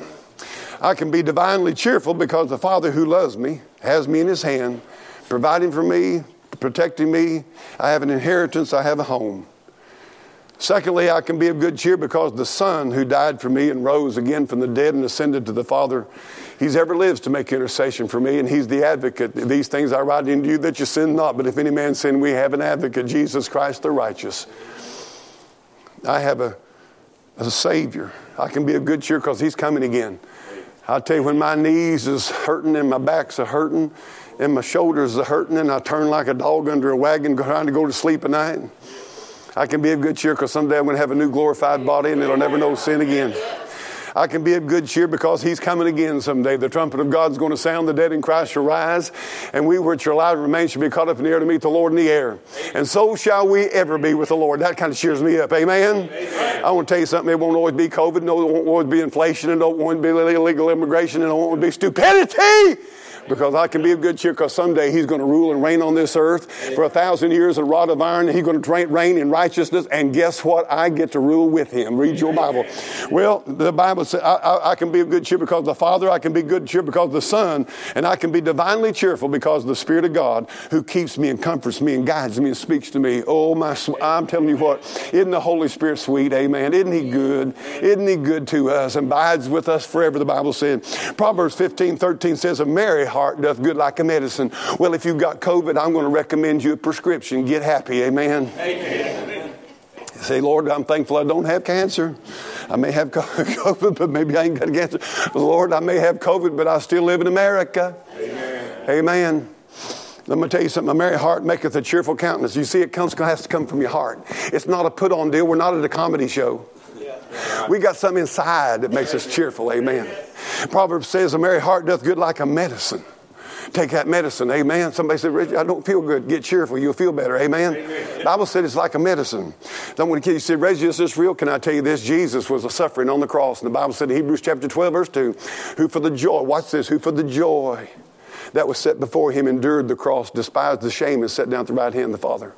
I can be divinely cheerful because the Father who loves me has me in his hand, providing for me, protecting me. I have an inheritance, I have a home. Secondly, I can be of good cheer because the Son who died for me and rose again from the dead and ascended to the Father, He's ever lives to make intercession for me, and He's the advocate. These things I write unto you that you sin not, but if any man sin, we have an advocate, Jesus Christ the righteous. I have a, a Savior. I can be of good cheer because He's coming again. I tell you, when my knees is hurting and my back's a hurting and my shoulders are hurting and I turn like a dog under a wagon trying to go to sleep at night, I can be of good cheer because someday I'm going to have a new glorified body and it'll never know sin again. I can be of good cheer because he's coming again someday. The trumpet of God's going to sound, the dead in Christ shall rise, and we which are alive and remain shall be caught up in the air to meet the Lord in the air. And so shall we ever be with the Lord. That kind of cheers me up. Amen? Amen. I want to tell you something. It won't always be COVID, no, it won't always be inflation, and it won't always be illegal immigration, and it won't be stupidity because I can be of good cheer because someday He's going to rule and reign on this earth for a thousand years, a rod of iron. He's going to reign in righteousness. And guess what? I get to rule with Him. Read your Bible. Well, the Bible says I, I, I can be of good cheer because the Father, I can be good cheer because the Son, and I can be divinely cheerful because the Spirit of God who keeps me and comforts me and guides me and speaks to me. Oh, my, I'm telling you what, isn't the Holy Spirit sweet? Amen. Isn't He good? Isn't He good to us and abides with us forever, the Bible said. Proverbs 15, 13 says, A merry heart doth good like a medicine. Well, if you've got COVID, I'm going to recommend you a prescription. Get happy. Amen. Amen. Say, Lord, I'm thankful I don't have cancer. I may have COVID, but maybe I ain't got cancer. Lord, I may have COVID, but I still live in America. Amen. Amen. Let me tell you something. A merry heart maketh a cheerful countenance. You see, it comes, has to come from your heart. It's not a put on deal. We're not at a comedy show. We got something inside that makes us cheerful. Amen. Proverbs says, A merry heart doth good like a medicine. Take that medicine. Amen. Somebody said, Richard, I don't feel good. Get cheerful. You'll feel better. Amen. Amen. Bible said it's like a medicine. To kill you. Said, Reggie, is this real? Can I tell you this? Jesus was a suffering on the cross. And the Bible said in Hebrews chapter 12, verse 2, who for the joy, watch this, who for the joy that was set before him endured the cross, despised the shame, and sat down at the right hand of the Father.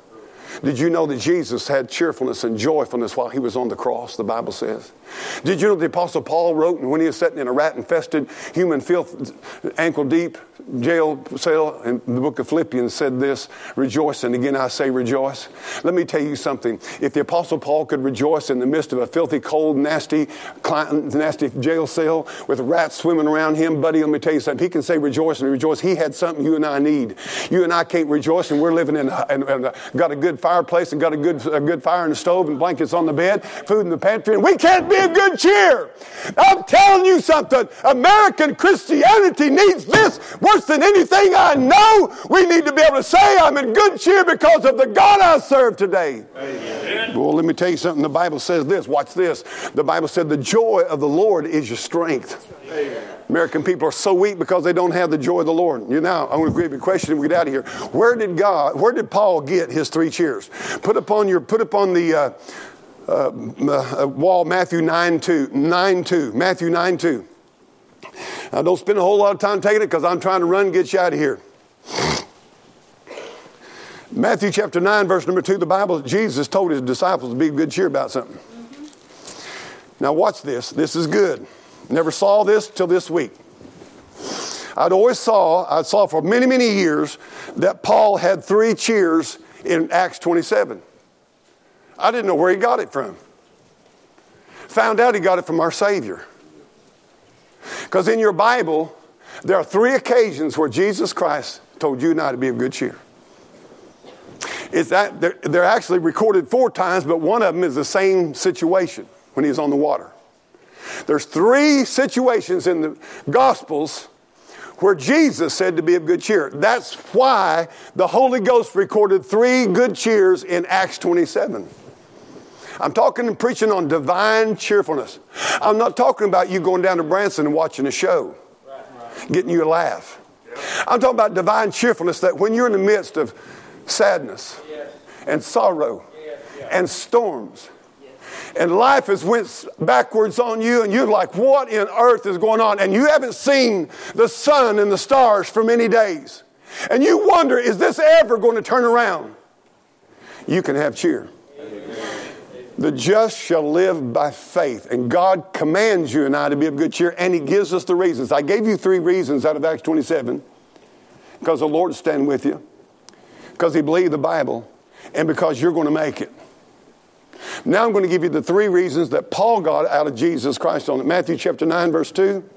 Did you know that Jesus had cheerfulness and joyfulness while he was on the cross, the Bible says? Did you know the Apostle Paul wrote, and when he was sitting in a rat infested, human filth, ankle deep jail cell, in the book of Philippians said this rejoice. And again, I say rejoice. Let me tell you something. If the Apostle Paul could rejoice in the midst of a filthy, cold, nasty, nasty jail cell with rats swimming around him, buddy, let me tell you something. He can say rejoice and rejoice. He had something you and I need. You and I can't rejoice, and we're living in, a, in, in a, got a good fireplace and got a good, a good fire in the stove and blankets on the bed, food in the pantry, and we can't be of good cheer. I'm telling you something. American Christianity needs this worse than anything I know. We need to be able to say, I'm in good cheer because of the God I serve today. Amen. Well, let me tell you something. The Bible says this. Watch this. The Bible said, The joy of the Lord is your strength. American people are so weak because they don't have the joy of the Lord. You know, I'm going to give you a question and we get out of here. Where did God, where did Paul get his three cheers? Put upon your, put upon the, uh, uh, uh, wall Matthew 9 2. 9 2. Matthew 9 2. Now, don't spend a whole lot of time taking it because I'm trying to run and get you out of here. Matthew chapter 9, verse number 2, the Bible, Jesus told his disciples to be good cheer about something. Mm-hmm. Now, watch this. This is good. Never saw this till this week. I'd always saw, I saw for many, many years that Paul had three cheers in Acts 27. I didn't know where he got it from. Found out he got it from our Savior. Because in your Bible, there are three occasions where Jesus Christ told you and I to be of good cheer. It's that they're, they're actually recorded four times, but one of them is the same situation when he's on the water. There's three situations in the Gospels where Jesus said to be of good cheer. That's why the Holy Ghost recorded three good cheers in Acts 27. I'm talking and preaching on divine cheerfulness. I'm not talking about you going down to Branson and watching a show, getting you a laugh. I'm talking about divine cheerfulness that when you're in the midst of sadness and sorrow and storms and life has went backwards on you and you're like what in earth is going on? And you haven't seen the sun and the stars for many days. And you wonder is this ever going to turn around? You can have cheer. The just shall live by faith and god commands you and i to be of good cheer and he gives us the reasons. I gave you three reasons out of acts 27 because the lord stand with you because he believed the bible and because you're going to make it now I'm going to give you the three reasons that Paul got out of Jesus Christ on it. Matthew chapter 9, verse 2.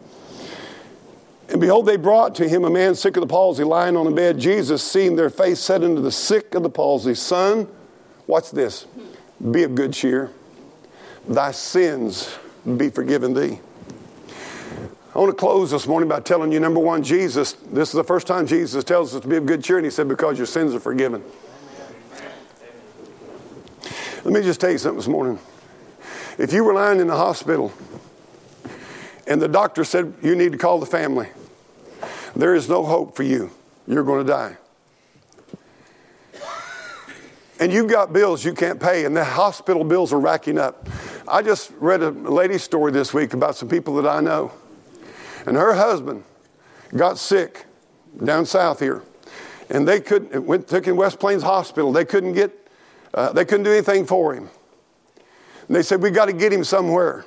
And behold, they brought to him a man sick of the palsy, lying on a bed. Jesus, seeing their face, said unto the sick of the palsy, Son, watch this, be of good cheer. Thy sins be forgiven thee. I want to close this morning by telling you number one, Jesus, this is the first time Jesus tells us to be of good cheer, and he said, Because your sins are forgiven. Let me just tell you something this morning. If you were lying in the hospital and the doctor said you need to call the family, there is no hope for you. You're going to die. And you've got bills you can't pay, and the hospital bills are racking up. I just read a lady's story this week about some people that I know. And her husband got sick down south here. And they couldn't, went, took him West Plains Hospital. They couldn't get uh, they couldn't do anything for him. And they said, We got to get him somewhere.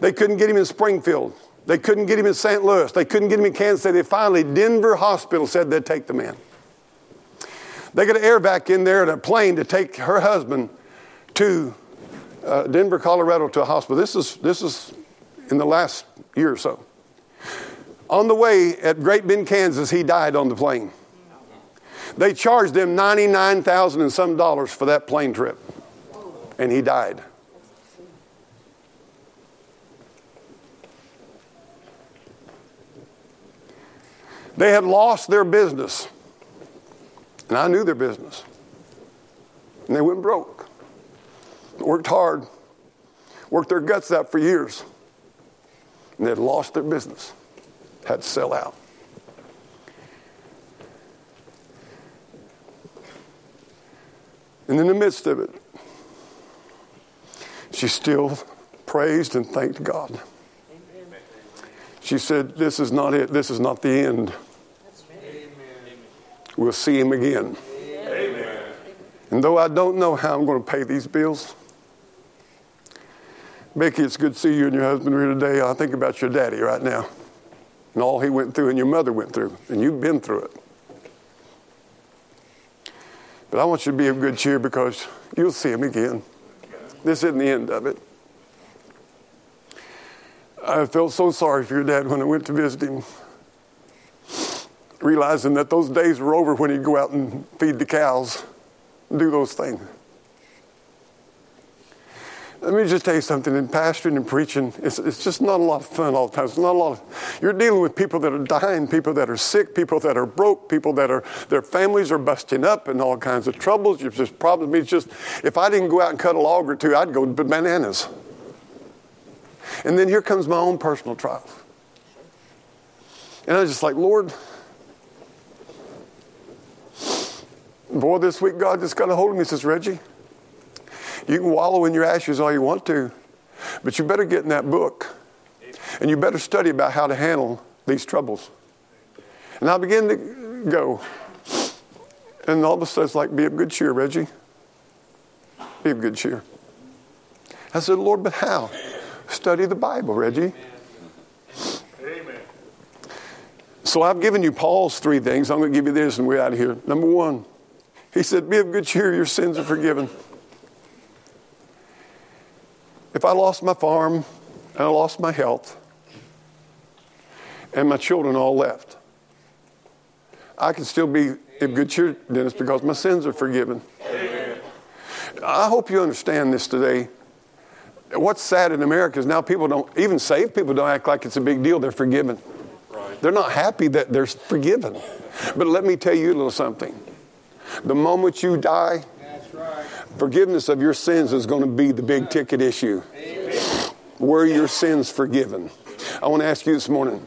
They couldn't get him in Springfield. They couldn't get him in St. Louis. They couldn't get him in Kansas City. They finally, Denver Hospital said they'd take the man. They got an air vac in there and a plane to take her husband to uh, Denver, Colorado to a hospital. This is, this is in the last year or so. On the way at Great Bend, Kansas, he died on the plane. They charged him 99,000 and some dollars for that plane trip. And he died. They had lost their business. And I knew their business. And they went broke. Worked hard. Worked their guts out for years. And they had lost their business. Had to sell out. And in the midst of it, she still praised and thanked God. She said, This is not it. This is not the end. We'll see him again. Amen. And though I don't know how I'm going to pay these bills, Becky, it's good to see you and your husband here today. I think about your daddy right now and all he went through and your mother went through, and you've been through it. But I want you to be of good cheer because you'll see him again. This isn't the end of it. I felt so sorry for your dad when I went to visit him, realizing that those days were over when he'd go out and feed the cows, do those things. Let me just tell you something. In pastoring and preaching, it's, it's just not a lot of fun all the time. It's not a lot of, you're dealing with people that are dying, people that are sick, people that are broke, people that are, their families are busting up and all kinds of troubles. It's just problems. It's just, if I didn't go out and cut a log or two, I'd go bananas. And then here comes my own personal trials. And I was just like, Lord, boy, this week God just got a hold of me, says, Reggie. You can wallow in your ashes all you want to, but you better get in that book and you better study about how to handle these troubles. And I begin to go. And all of a sudden, it's like, be of good cheer, Reggie. Be of good cheer. I said, Lord, but how? Study the Bible, Reggie. Amen. So I've given you Paul's three things. I'm going to give you this and we're out of here. Number one, He said, Be of good cheer, your sins are forgiven. If I lost my farm and I lost my health and my children all left, I can still be of good cheer, Dennis, because my sins are forgiven. Amen. I hope you understand this today. What's sad in America is now people don't, even saved people don't act like it's a big deal. They're forgiven. Right. They're not happy that they're forgiven. But let me tell you a little something. The moment you die. Forgiveness of your sins is going to be the big ticket issue. Amen. Were your sins forgiven? I want to ask you this morning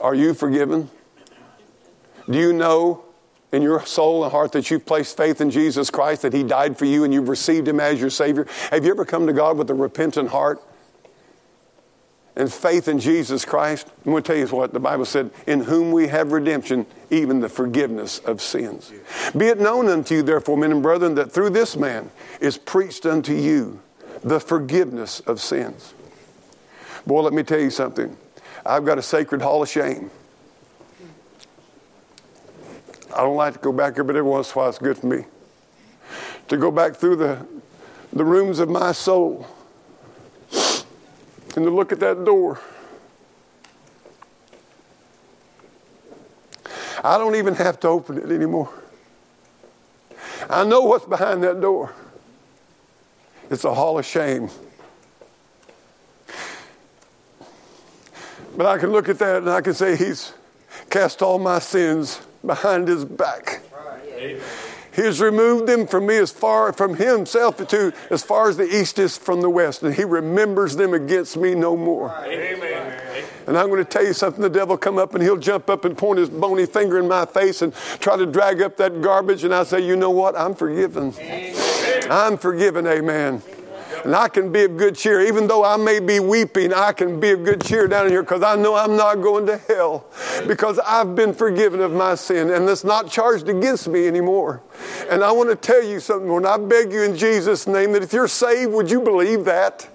are you forgiven? Do you know in your soul and heart that you've placed faith in Jesus Christ, that He died for you and you've received Him as your Savior? Have you ever come to God with a repentant heart and faith in Jesus Christ? I'm going to tell you what the Bible said in whom we have redemption, even the forgiveness of sins. Be it known unto you, therefore, men and brethren, that through this man is preached unto you the forgiveness of sins. Boy, let me tell you something. I've got a sacred hall of shame. I don't like to go back there, but every once in a while it's good for me. To go back through the, the rooms of my soul and to look at that door. I don't even have to open it anymore. I know what's behind that door. It's a hall of shame. But I can look at that and I can say, He's cast all my sins behind his back. He has removed them from me as far from himself to as far as the east is from the west, and he remembers them against me no more. Amen. And I'm going to tell you something. The devil come up and he'll jump up and point his bony finger in my face and try to drag up that garbage. And I say, you know what? I'm forgiven. Amen. I'm forgiven. Amen. And I can be of good cheer. Even though I may be weeping, I can be of good cheer down here because I know I'm not going to hell because I've been forgiven of my sin and it's not charged against me anymore. And I want to tell you something, when I beg you in Jesus' name that if you're saved, would you believe that?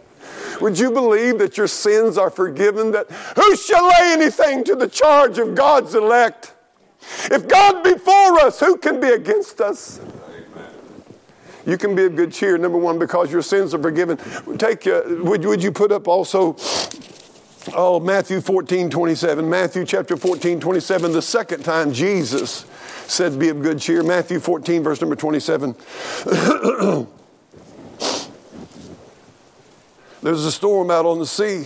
Would you believe that your sins are forgiven? That who shall lay anything to the charge of God's elect? If God be for us, who can be against us? You can be of good cheer, number one, because your sins are forgiven. Take, uh, would, would you put up also, oh, Matthew 14, 27. Matthew chapter 14, 27, the second time Jesus said, Be of good cheer. Matthew 14, verse number 27. There's a storm out on the sea.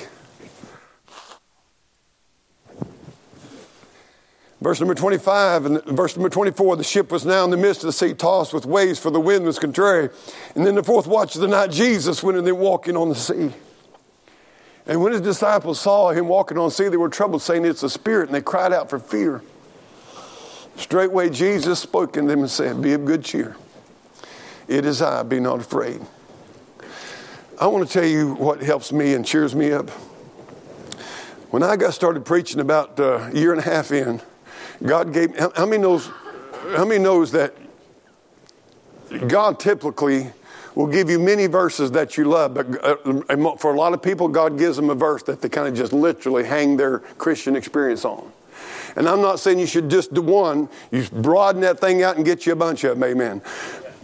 Verse number 25 and verse number 24 the ship was now in the midst of the sea, tossed with waves, for the wind was contrary. And then the fourth watch of the night, Jesus went in there walking on the sea. And when his disciples saw him walking on the sea, they were troubled, saying, It's a spirit, and they cried out for fear. Straightway Jesus spoke to them and said, Be of good cheer. It is I, be not afraid. I want to tell you what helps me and cheers me up. When I got started preaching about uh, a year and a half in, God gave, how many knows, how many knows that God typically will give you many verses that you love, but uh, for a lot of people, God gives them a verse that they kind of just literally hang their Christian experience on. And I'm not saying you should just do one, you broaden that thing out and get you a bunch of them, amen.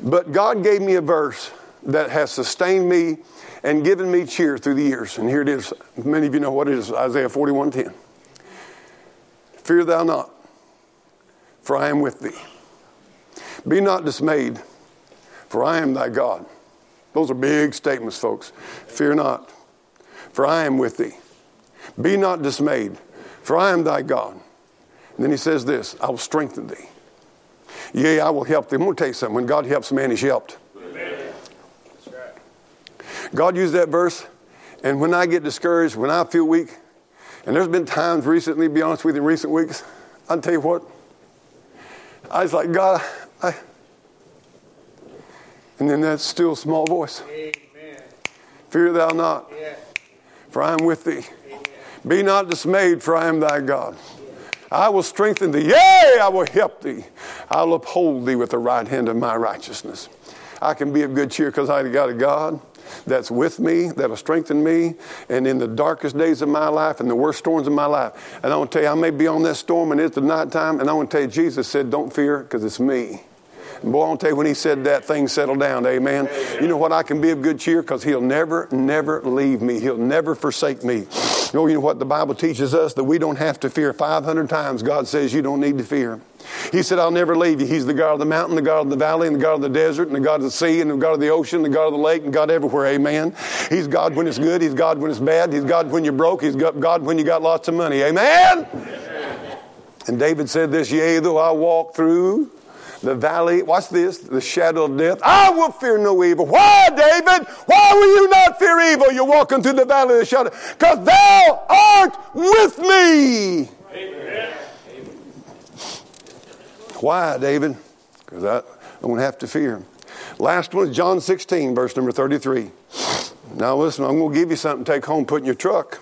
But God gave me a verse that has sustained me and given me cheer through the years. And here it is. Many of you know what it is Isaiah 41:10. Fear thou not, for I am with thee. Be not dismayed, for I am thy God. Those are big statements, folks. Fear not, for I am with thee. Be not dismayed, for I am thy God. And then he says this I will strengthen thee. Yea, I will help thee. I'm going to tell you something. When God helps man, he's helped. God used that verse, and when I get discouraged, when I feel weak, and there's been times recently, be honest with you, in recent weeks, I'll tell you what, I was like, God, I. And then that still small voice. Amen. Fear thou not, yeah. for I am with thee. Amen. Be not dismayed, for I am thy God. I will strengthen thee. Yea, I will help thee. I'll uphold thee with the right hand of my righteousness. I can be of good cheer because I got a God that's with me, that'll strengthen me, and in the darkest days of my life and the worst storms of my life. And I want to tell you, I may be on that storm and it's the nighttime, and I want to tell you, Jesus said, Don't fear because it's me. And Boy, I'll tell you, when he said that, things settled down. Amen. Amen. You know what? I can be of good cheer because he'll never, never leave me. He'll never forsake me. You know, you know what the Bible teaches us? That we don't have to fear. 500 times God says you don't need to fear. He said, I'll never leave you. He's the God of the mountain, the God of the valley, and the God of the desert, and the God of the sea, and the God of the ocean, and the God of the lake, and God everywhere. Amen. He's God when it's good. He's God when it's bad. He's God when you're broke. He's God when you got lots of money. Amen. And David said this, Yea, though I walk through the valley, watch this, the shadow of death, I will fear no evil. Why, David? Why will you not fear evil? You're walking through the valley of the shadow. Because thou art with me. Amen. Why, David? Because I don't have to fear. Last one is John 16, verse number 33. Now listen, I'm going to give you something to take home, put in your truck.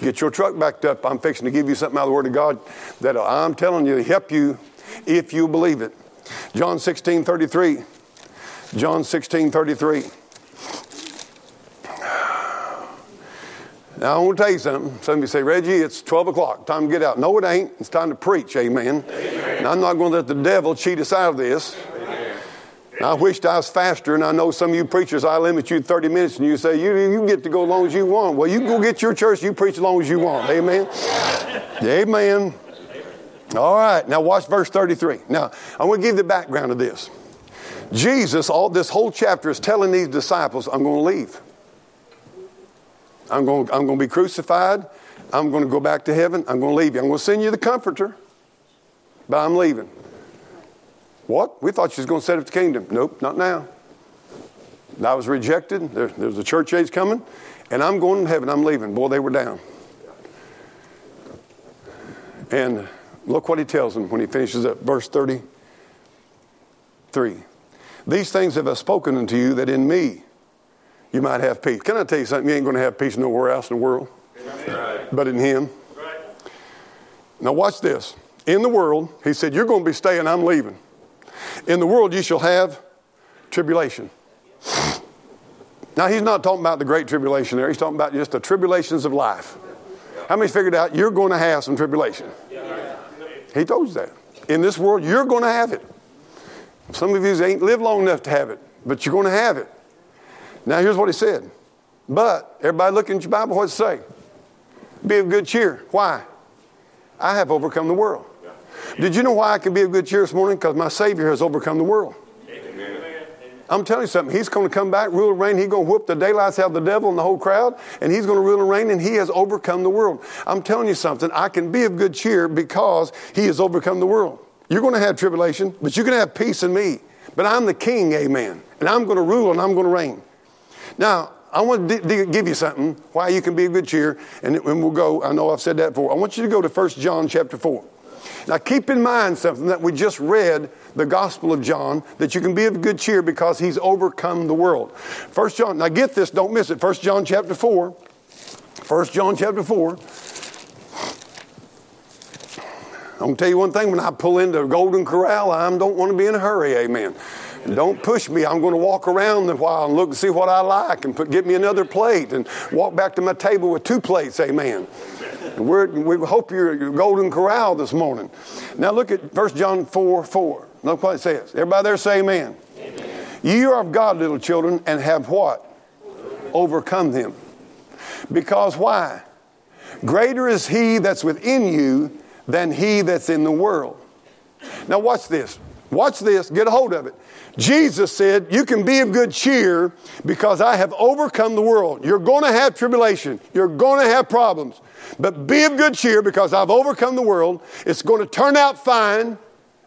Get your truck backed up. I'm fixing to give you something out of the Word of God that I'm telling you to help you if you believe it. John 16, 33. John 16, 33. Now, I want to tell you something. Some of you say, Reggie, it's 12 o'clock. Time to get out. No, it ain't. It's time to preach. Amen. Amen. I'm not going to let the devil cheat us out of this. I wished I was faster, and I know some of you preachers, I limit you 30 minutes, and you say, you, you get to go as long as you want. Well, you go get your church, you preach as long as you want. Amen. Amen. All right, now watch verse 33. Now, I'm going to give the background of this. Jesus, all this whole chapter is telling these disciples, I'm going to leave. I'm going, I'm going to be crucified. I'm going to go back to heaven. I'm going to leave you. I'm going to send you the comforter, but I'm leaving. What? We thought she was going to set up the kingdom. Nope, not now. I was rejected. There, there's a church age coming, and I'm going to heaven. I'm leaving. Boy, they were down. And look what he tells them when he finishes up verse 33. These things have I spoken unto you that in me you might have peace. Can I tell you something? You ain't going to have peace nowhere else in the world but in him. Now, watch this. In the world, he said, You're going to be staying, I'm leaving. In the world, you shall have tribulation. Now, he's not talking about the great tribulation there. He's talking about just the tribulations of life. How many figured out you're going to have some tribulation? He told you that. In this world, you're going to have it. Some of you ain't lived long enough to have it, but you're going to have it. Now, here's what he said. But, everybody look in your Bible, what's it say? Be of good cheer. Why? I have overcome the world. Did you know why I can be of good cheer this morning? Because my Savior has overcome the world. Amen. I'm telling you something. He's going to come back, rule and reign. He's going to whoop the daylights out of the devil and the whole crowd, and he's going to rule and reign, and he has overcome the world. I'm telling you something. I can be of good cheer because he has overcome the world. You're going to have tribulation, but you're going to have peace in me. But I'm the king, amen. And I'm going to rule and I'm going to reign. Now, I want to give you something why you can be a good cheer, and, and we'll go. I know I've said that before. I want you to go to 1 John chapter 4. Now, keep in mind something that we just read the Gospel of John that you can be of good cheer because he's overcome the world. First John, now get this, don't miss it. First John chapter 4. First John chapter 4. I'm going to tell you one thing when I pull into Golden Corral, I don't want to be in a hurry, amen. Don't push me. I'm going to walk around a while and look and see what I like and put, get me another plate and walk back to my table with two plates, amen. We're, we hope you're golden corral this morning. Now look at 1 John 4 4. Look what it says. Everybody there say amen. amen. You are of God, little children, and have what? Overcome them. Because why? Greater is he that's within you than he that's in the world. Now watch this. Watch this. Get a hold of it. Jesus said, You can be of good cheer because I have overcome the world. You're going to have tribulation, you're going to have problems, but be of good cheer because I've overcome the world. It's going to turn out fine.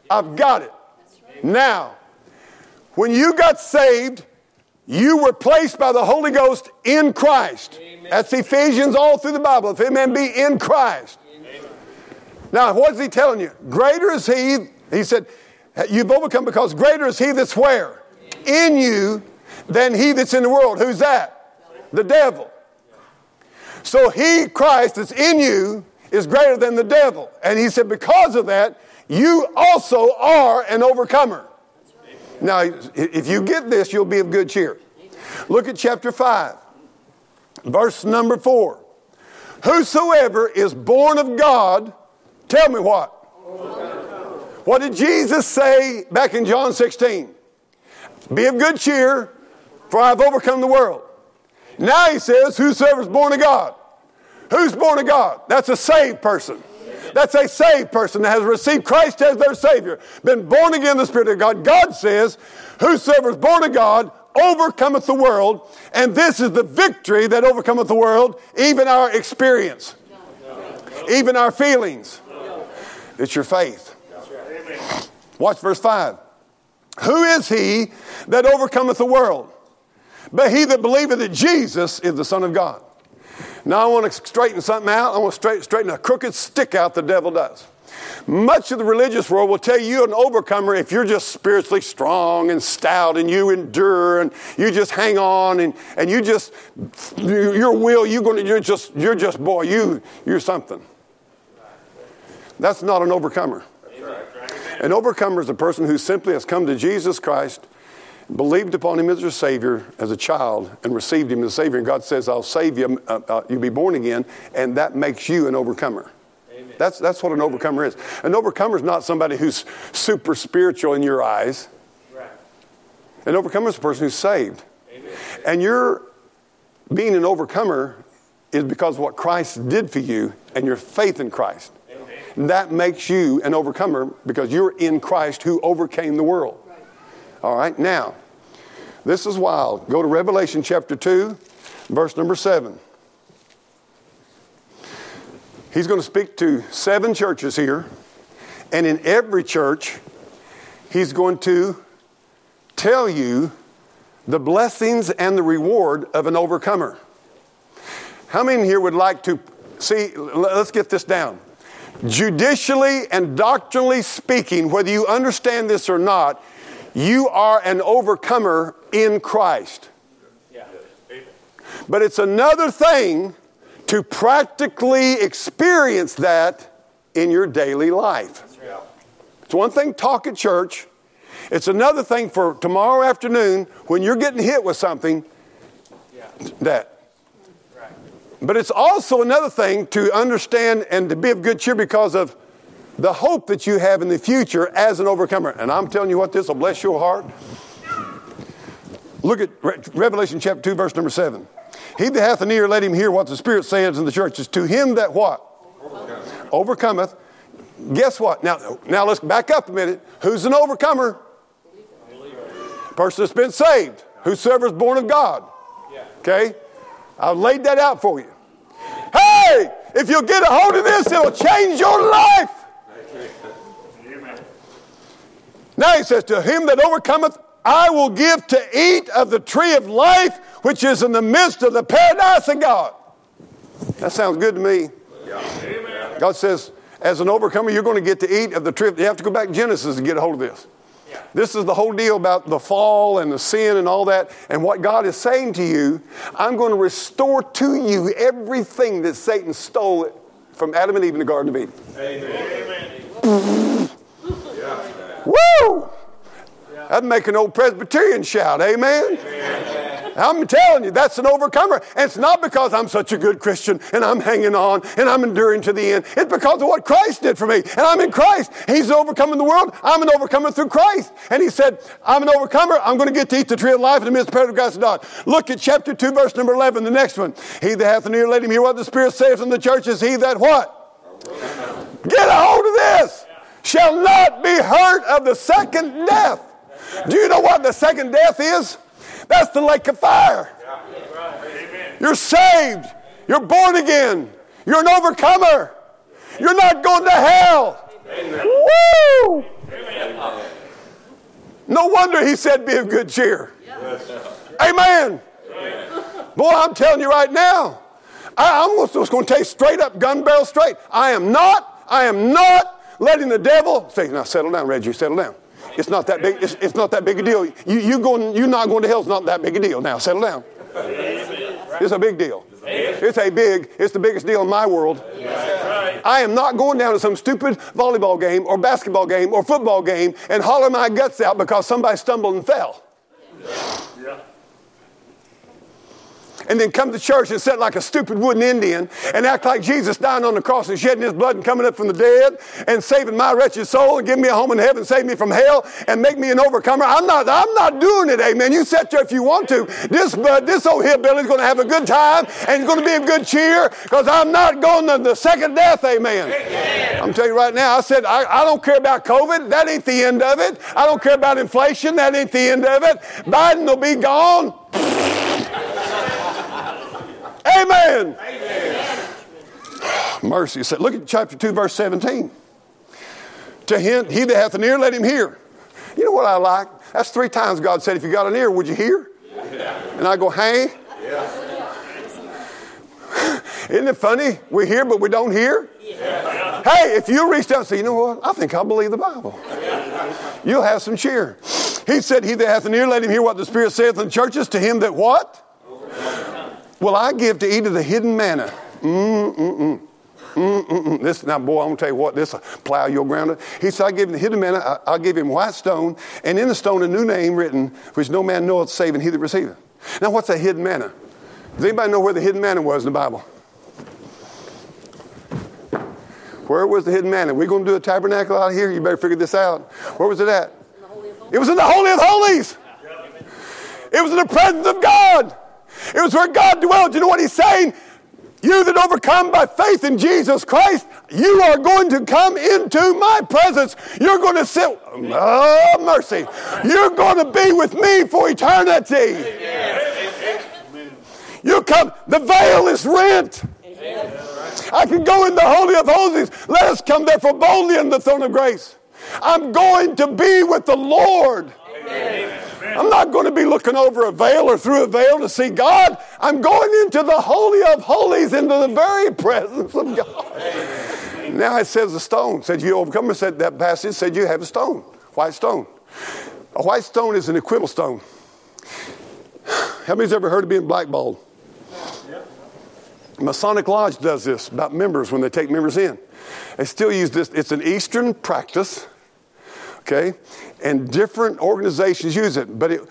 I've got it. Now, when you got saved, you were placed by the Holy Ghost in Christ. Amen. That's Ephesians all through the Bible. If a man be in Christ. Amen. Now, what's he telling you? Greater is he, he said, You've overcome because greater is he that's where? In you than he that's in the world. Who's that? The devil. So he, Christ, that's in you is greater than the devil. And he said, because of that, you also are an overcomer. Now, if you get this, you'll be of good cheer. Look at chapter 5, verse number 4. Whosoever is born of God, tell me what? What did Jesus say back in John 16? Be of good cheer, for I have overcome the world. Now he says, Whosoever is born of God. Who's born of God? That's a saved person. That's a saved person that has received Christ as their Savior, been born again in the Spirit of God. God says, Whosoever is born of God overcometh the world, and this is the victory that overcometh the world, even our experience, even our feelings. It's your faith. Watch verse 5. Who is he that overcometh the world? But he that believeth that Jesus is the Son of God. Now I want to straighten something out. I want to straighten, a crooked stick out the devil does. Much of the religious world will tell you an overcomer if you're just spiritually strong and stout and you endure and you just hang on and, and you just your will you're going to you're just you're just boy you you're something. That's not an overcomer. An overcomer is a person who simply has come to Jesus Christ believed upon him as your Savior as a child and received him as Savior. And God says, I'll save you, uh, uh, you'll be born again, and that makes you an overcomer. Amen. That's, that's what an overcomer is. An overcomer is not somebody who's super spiritual in your eyes. Right. An overcomer is a person who's saved. Amen. And your being an overcomer is because of what Christ did for you and your faith in Christ. That makes you an overcomer because you're in Christ who overcame the world. All right, now, this is wild. Go to Revelation chapter 2, verse number 7. He's going to speak to seven churches here, and in every church, he's going to tell you the blessings and the reward of an overcomer. How many here would like to see? Let's get this down. Judicially and doctrinally speaking, whether you understand this or not, you are an overcomer in Christ. But it's another thing to practically experience that in your daily life. It's one thing talk at church. It's another thing for tomorrow afternoon when you're getting hit with something yeah. that. But it's also another thing to understand and to be of good cheer because of the hope that you have in the future as an overcomer. And I'm telling you what, this will bless your heart. Look at Re- Revelation chapter 2, verse number 7. He that hath an ear, let him hear what the Spirit says in the churches. To him that what? Overcometh. Overcometh. Guess what? Now, now let's back up a minute. Who's an overcomer? Person that's been saved. Whosoever is born of God. Okay? I've laid that out for you. Hey, if you'll get a hold of this, it'll change your life. Now he says, To him that overcometh, I will give to eat of the tree of life, which is in the midst of the paradise of God. That sounds good to me. Yeah. God says, as an overcomer, you're going to get to eat of the tree. You have to go back to Genesis and get a hold of this. Yeah. This is the whole deal about the fall and the sin and all that. And what God is saying to you, I'm going to restore to you everything that Satan stole from Adam and Eve in the Garden of Eden. Amen. Amen. Woo! That'd make an old Presbyterian shout. Amen. Amen. I'm telling you, that's an overcomer. And it's not because I'm such a good Christian and I'm hanging on and I'm enduring to the end. It's because of what Christ did for me. And I'm in Christ. He's overcoming the world. I'm an overcomer through Christ. And he said, I'm an overcomer. I'm going to get to eat the tree of life in the midst of the of God. Look at chapter 2, verse number 11, the next one. He that hath an ear, let him hear what the Spirit saith in the church is he that what? Get a hold of this shall not be hurt of the second death. Do you know what the second death is? That's the lake of fire. You're saved. You're born again. You're an overcomer. You're not going to hell. Woo! No wonder he said, Be of good cheer. Amen. Boy, I'm telling you right now, I, am just going to tell you straight up, gun barrel straight. I am not, I am not letting the devil say, now settle down, Reggie, settle down. It's not that big, it's, it's not that big a deal. You, you going, you're not going to hell, it's not that big a deal. Now settle down. It's a big deal. It's a big, it's the biggest deal in my world. I am not going down to some stupid volleyball game or basketball game or football game and holler my guts out because somebody stumbled and fell. And then come to church and sit like a stupid wooden Indian and act like Jesus dying on the cross and shedding his blood and coming up from the dead and saving my wretched soul and giving me a home in heaven, save me from hell and make me an overcomer. I'm not, I'm not doing it, amen. You sit there if you want to. This, uh, this old hillbilly's going to have a good time and it's going to be a good cheer because I'm not going to the second death, amen. amen. I'm telling you right now, I said, I, I don't care about COVID. That ain't the end of it. I don't care about inflation. That ain't the end of it. Biden will be gone. Amen. Amen. Mercy said, look at chapter 2, verse 17. To him, he that hath an ear, let him hear. You know what I like? That's three times God said, if you got an ear, would you hear? Yeah. And I go, hey? Yeah. Isn't it funny? We hear, but we don't hear? Yeah. Hey, if you reach out and say, you know what? I think I believe the Bible. You'll have some cheer. He said, He that hath an ear, let him hear what the Spirit saith in the churches. To him that what? Will I give to eat of the hidden manna? Mm-mm-mm. Mm-mm-mm. This now, boy, I'm gonna tell you what. This uh, plow your ground. He said, "I give him the hidden manna. I, will give him white stone, and in the stone a new name written, which no man knoweth, saving he that receiveth." Now, what's that hidden manna? Does anybody know where the hidden manna was in the Bible? Where was the hidden manna? We're going to do a tabernacle out here. You better figure this out. Where was it at? It was in the Holy of Holies. It was in the presence of God. It was where God dwelled. You know what he's saying? You that overcome by faith in Jesus Christ, you are going to come into my presence. You're going to sit, oh, mercy. You're going to be with me for eternity. You come, the veil is rent. I can go in the Holy of Holies. Let us come therefore boldly in the throne of grace. I'm going to be with the Lord. Amen. I'm not going to be looking over a veil or through a veil to see God. I'm going into the Holy of Holies, into the very presence of God. Now it says a stone. Said you overcome. Said that passage said you have a stone, white stone. A white stone is an equivalent stone. How many's ever heard of being blackballed? Masonic Lodge does this about members when they take members in. They still use this. It's an Eastern practice okay? And different organizations use it. But it,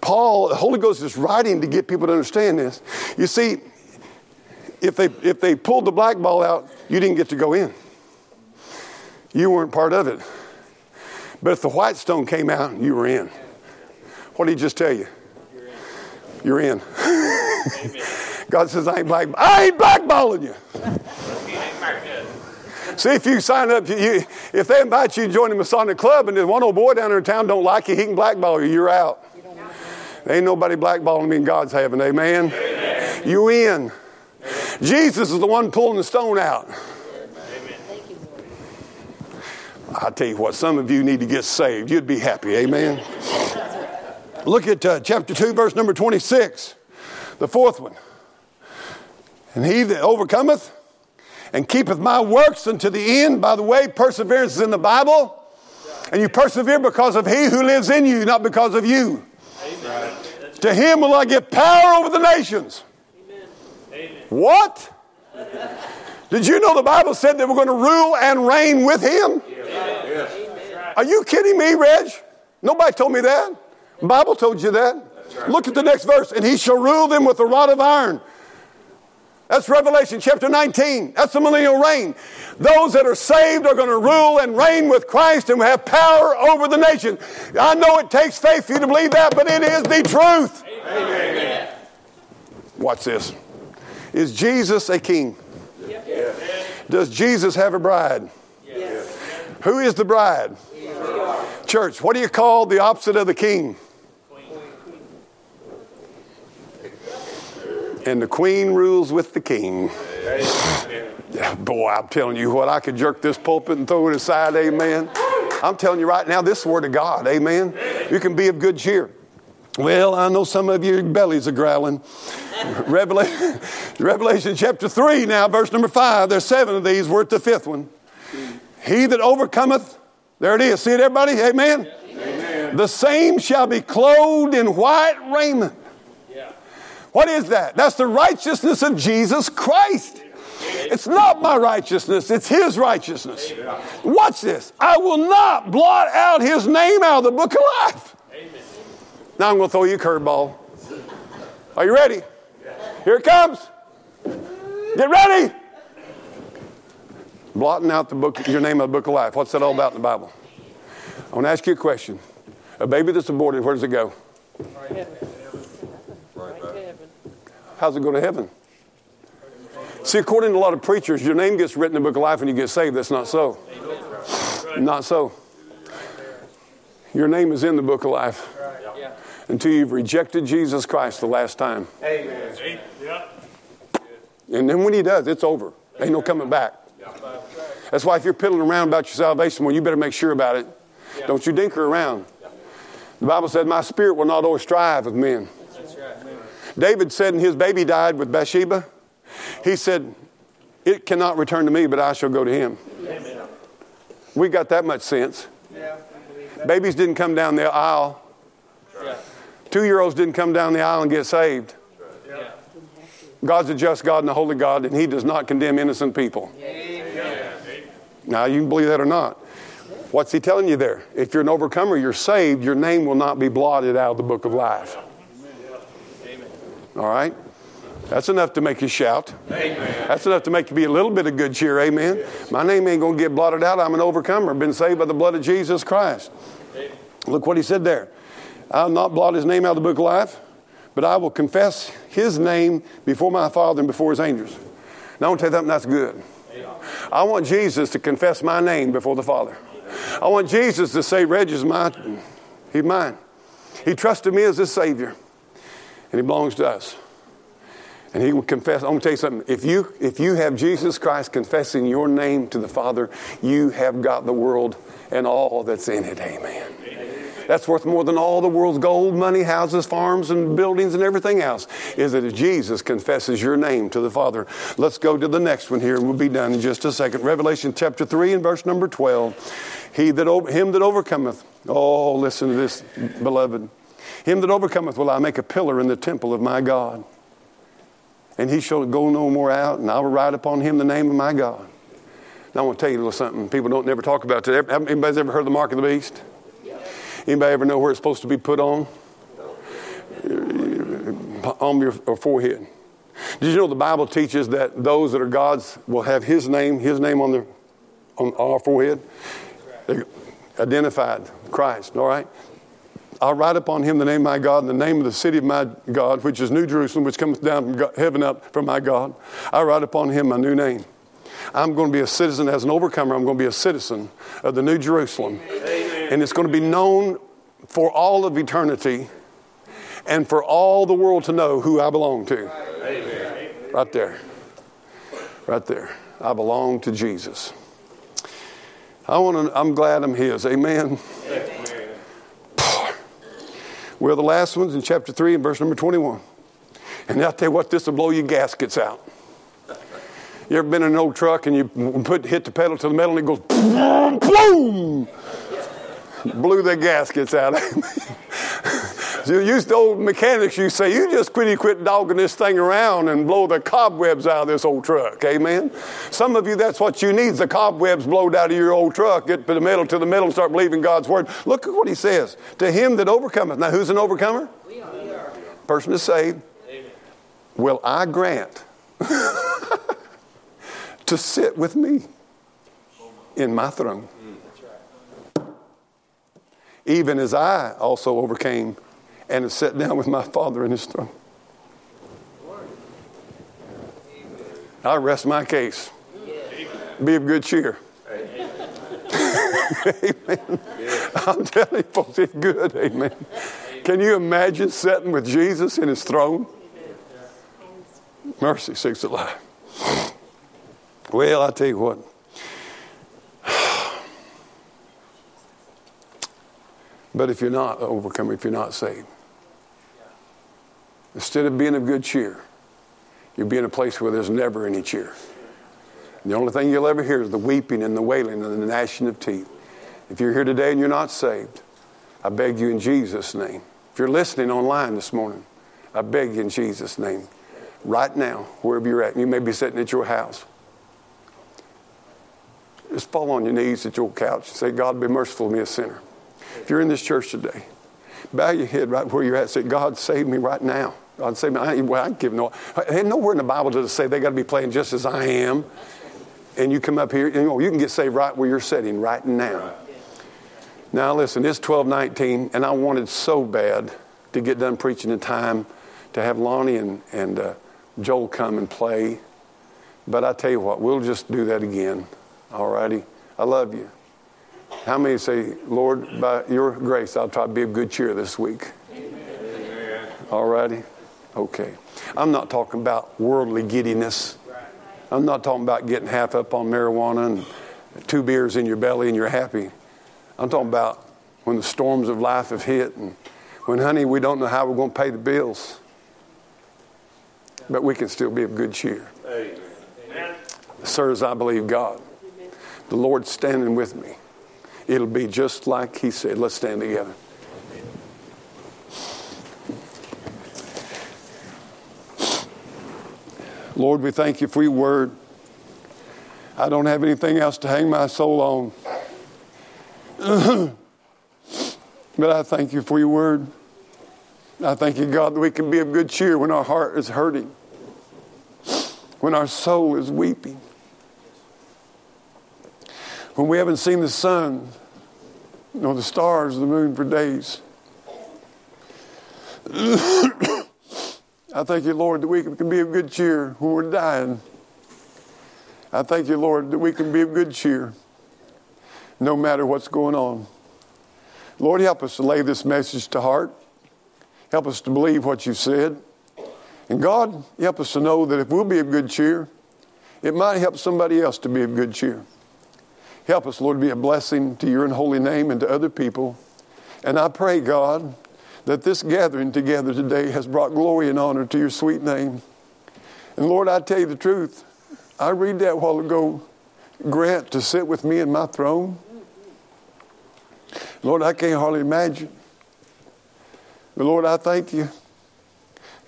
Paul, the Holy Ghost is writing to get people to understand this. You see, if they, if they pulled the black ball out, you didn't get to go in. You weren't part of it. But if the white stone came out, you were in. What did he just tell you? You're in. You're in. God says, I ain't black, I ain't blackballing you. See, if you sign up, you, if they invite you to join the Masonic Club and there's one old boy down there in town don't like you, he can blackball you, you're out. Ain't nobody blackballing me in God's heaven, amen? amen. You in. Jesus is the one pulling the stone out. Thank you, Lord. I tell you what, some of you need to get saved. You'd be happy, amen? Look at uh, chapter 2, verse number 26, the fourth one. And he that overcometh and keepeth my works unto the end. By the way, perseverance is in the Bible. And you persevere because of he who lives in you, not because of you. Amen. To him will I give power over the nations. Amen. What? Did you know the Bible said that we're going to rule and reign with him? Yes. Are you kidding me, Reg? Nobody told me that. The Bible told you that. Right. Look at the next verse. And he shall rule them with a rod of iron. That's Revelation chapter 19. That's the millennial reign. Those that are saved are going to rule and reign with Christ and have power over the nation. I know it takes faith for you to believe that, but it is the truth. Amen. Watch this. Is Jesus a king? Yes. Does Jesus have a bride? Yes. Who is the bride? Church, what do you call the opposite of the king? And the queen rules with the king. Boy, I'm telling you what, I could jerk this pulpit and throw it aside, amen. I'm telling you right now, this is the word of God, amen. You can be of good cheer. Well, I know some of your bellies are growling. Revelation, Revelation chapter 3, now, verse number 5. There's seven of these. We're at the fifth one. He that overcometh, there it is. See it, everybody? Amen? Amen. The same shall be clothed in white raiment what is that? That's the righteousness of Jesus Christ. It's not my righteousness, it's His righteousness. Watch this. I will not blot out His name out of the book of life. Now I'm going to throw you a curveball. Are you ready? Here it comes. Get ready. Blotting out the book, your name of the book of life. What's that all about in the Bible? I want to ask you a question. A baby that's aborted, where does it go? How's it go to heaven? See, according to a lot of preachers, your name gets written in the book of life and you get saved. That's not so. Not so. Your name is in the book of life until you've rejected Jesus Christ the last time. Amen. And then when he does, it's over. Ain't no coming back. That's why if you're piddling around about your salvation, well, you better make sure about it. Don't you dinker around. The Bible said, My spirit will not always strive with men. David said, and his baby died with Bathsheba. He said, It cannot return to me, but I shall go to him. We got that much sense. Babies didn't come down the aisle. Two year olds didn't come down the aisle and get saved. God's a just God and a holy God, and He does not condemn innocent people. Now, you can believe that or not. What's He telling you there? If you're an overcomer, you're saved, your name will not be blotted out of the book of life. All right? That's enough to make you shout. Amen. That's enough to make you be a little bit of good cheer. Amen. Yes. My name ain't going to get blotted out. I'm an overcomer. Been saved by the blood of Jesus Christ. Amen. Look what he said there. I'll not blot his name out of the book of life, but I will confess his name before my Father and before his angels. Now I want to tell you something that's good. I want Jesus to confess my name before the Father. I want Jesus to say, Reg is mine. He's mine. He trusted me as his Savior, and he belongs to us. And he will confess. I'm going to tell you something. If you, if you have Jesus Christ confessing your name to the Father, you have got the world and all that's in it. Amen. That's worth more than all the world's gold, money, houses, farms, and buildings and everything else. Is that if Jesus confesses your name to the Father. Let's go to the next one here, and we'll be done in just a second. Revelation chapter 3 and verse number 12. He that, him that overcometh, oh, listen to this, beloved. Him that overcometh will I make a pillar in the temple of my God and he shall go no more out, and I will write upon him the name of my God. Now, I want to tell you a little something people don't never talk about today. Anybody's ever heard the mark of the beast? Anybody ever know where it's supposed to be put on? On your forehead. Did you know the Bible teaches that those that are God's will have His name, His name on their on our forehead? They identified Christ. All right. I'll write upon him the name of my God and the name of the city of my God, which is New Jerusalem, which cometh down from God, heaven up from my God. I'll write upon him my new name. I'm going to be a citizen as an overcomer. I'm going to be a citizen of the New Jerusalem. Amen. And it's going to be known for all of eternity and for all the world to know who I belong to. Amen. Right there. Right there. I belong to Jesus. I want to, I'm glad I'm his. Amen. Amen. We're the last ones in chapter 3 and verse number 21. And I'll tell you what, this will blow your gaskets out. You ever been in an old truck and you put hit the pedal to the metal and it goes boom, boom, blew the gaskets out. So used to old mechanics, you say, you just quit, quit dogging this thing around and blow the cobwebs out of this old truck. Amen. Some of you, that's what you need. The cobwebs blowed out of your old truck. Get to the middle, to the metal and start believing God's word. Look at what he says. To him that overcometh. Now, who's an overcomer? We are. Person is saved. Amen. Will I grant to sit with me in my throne? Mm, Even as I also overcame and to sit down with my Father in His throne. I rest my case. Be of good cheer. Amen. I'm telling you, folks, it's good. Amen. Can you imagine sitting with Jesus in his throne? Mercy sakes alive. Well, I tell you what. But if you're not overcome, if you're not saved, Instead of being of good cheer, you'll be in a place where there's never any cheer. The only thing you'll ever hear is the weeping and the wailing and the gnashing of teeth. If you're here today and you're not saved, I beg you in Jesus' name. If you're listening online this morning, I beg you in Jesus' name, right now, wherever you're at, you may be sitting at your house. Just fall on your knees at your couch and say, God, be merciful to me, a sinner. If you're in this church today, bow your head right where you're at. And say, God, save me right now. I'd say, I, well, I give no. Nowhere in the Bible does it say they got to be playing just as I am. And you come up here, you know, you can get saved right where you're sitting right now. Now listen, it's 1219, and I wanted so bad to get done preaching in time to have Lonnie and, and uh, Joel come and play. But I tell you what, we'll just do that again. All righty? I love you. How many say, Lord, by your grace, I'll try to be of good cheer this week? All righty? Okay. I'm not talking about worldly giddiness. I'm not talking about getting half up on marijuana and two beers in your belly and you're happy. I'm talking about when the storms of life have hit and when, honey, we don't know how we're going to pay the bills, but we can still be of good cheer. Amen. Sirs, I believe God. The Lord's standing with me. It'll be just like He said. Let's stand together. Lord, we thank you for your word. I don't have anything else to hang my soul on. but I thank you for your word. I thank you, God, that we can be of good cheer when our heart is hurting, when our soul is weeping, when we haven't seen the sun nor the stars or the moon for days. I thank you, Lord, that we can be of good cheer when we're dying. I thank you, Lord, that we can be of good cheer no matter what's going on. Lord, help us to lay this message to heart. Help us to believe what you said. And God, help us to know that if we'll be of good cheer, it might help somebody else to be of good cheer. Help us, Lord, to be a blessing to your holy name and to other people. And I pray, God, that this gathering together today has brought glory and honor to your sweet name. And Lord, I tell you the truth. I read that while ago. Grant to sit with me in my throne. Lord, I can't hardly imagine. But Lord, I thank you.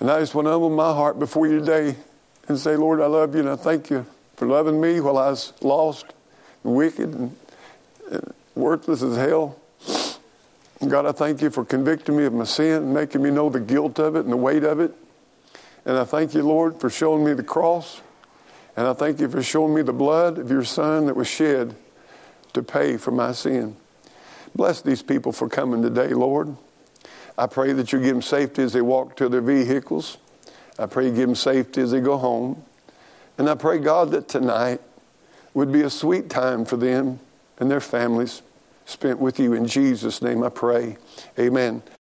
And I just want to humble my heart before you today and say, Lord, I love you and I thank you for loving me while I was lost and wicked and, and worthless as hell. God, I thank you for convicting me of my sin making me know the guilt of it and the weight of it. And I thank you, Lord, for showing me the cross. And I thank you for showing me the blood of your Son that was shed to pay for my sin. Bless these people for coming today, Lord. I pray that you give them safety as they walk to their vehicles. I pray you give them safety as they go home. And I pray, God, that tonight would be a sweet time for them and their families spent with you. In Jesus' name I pray. Amen.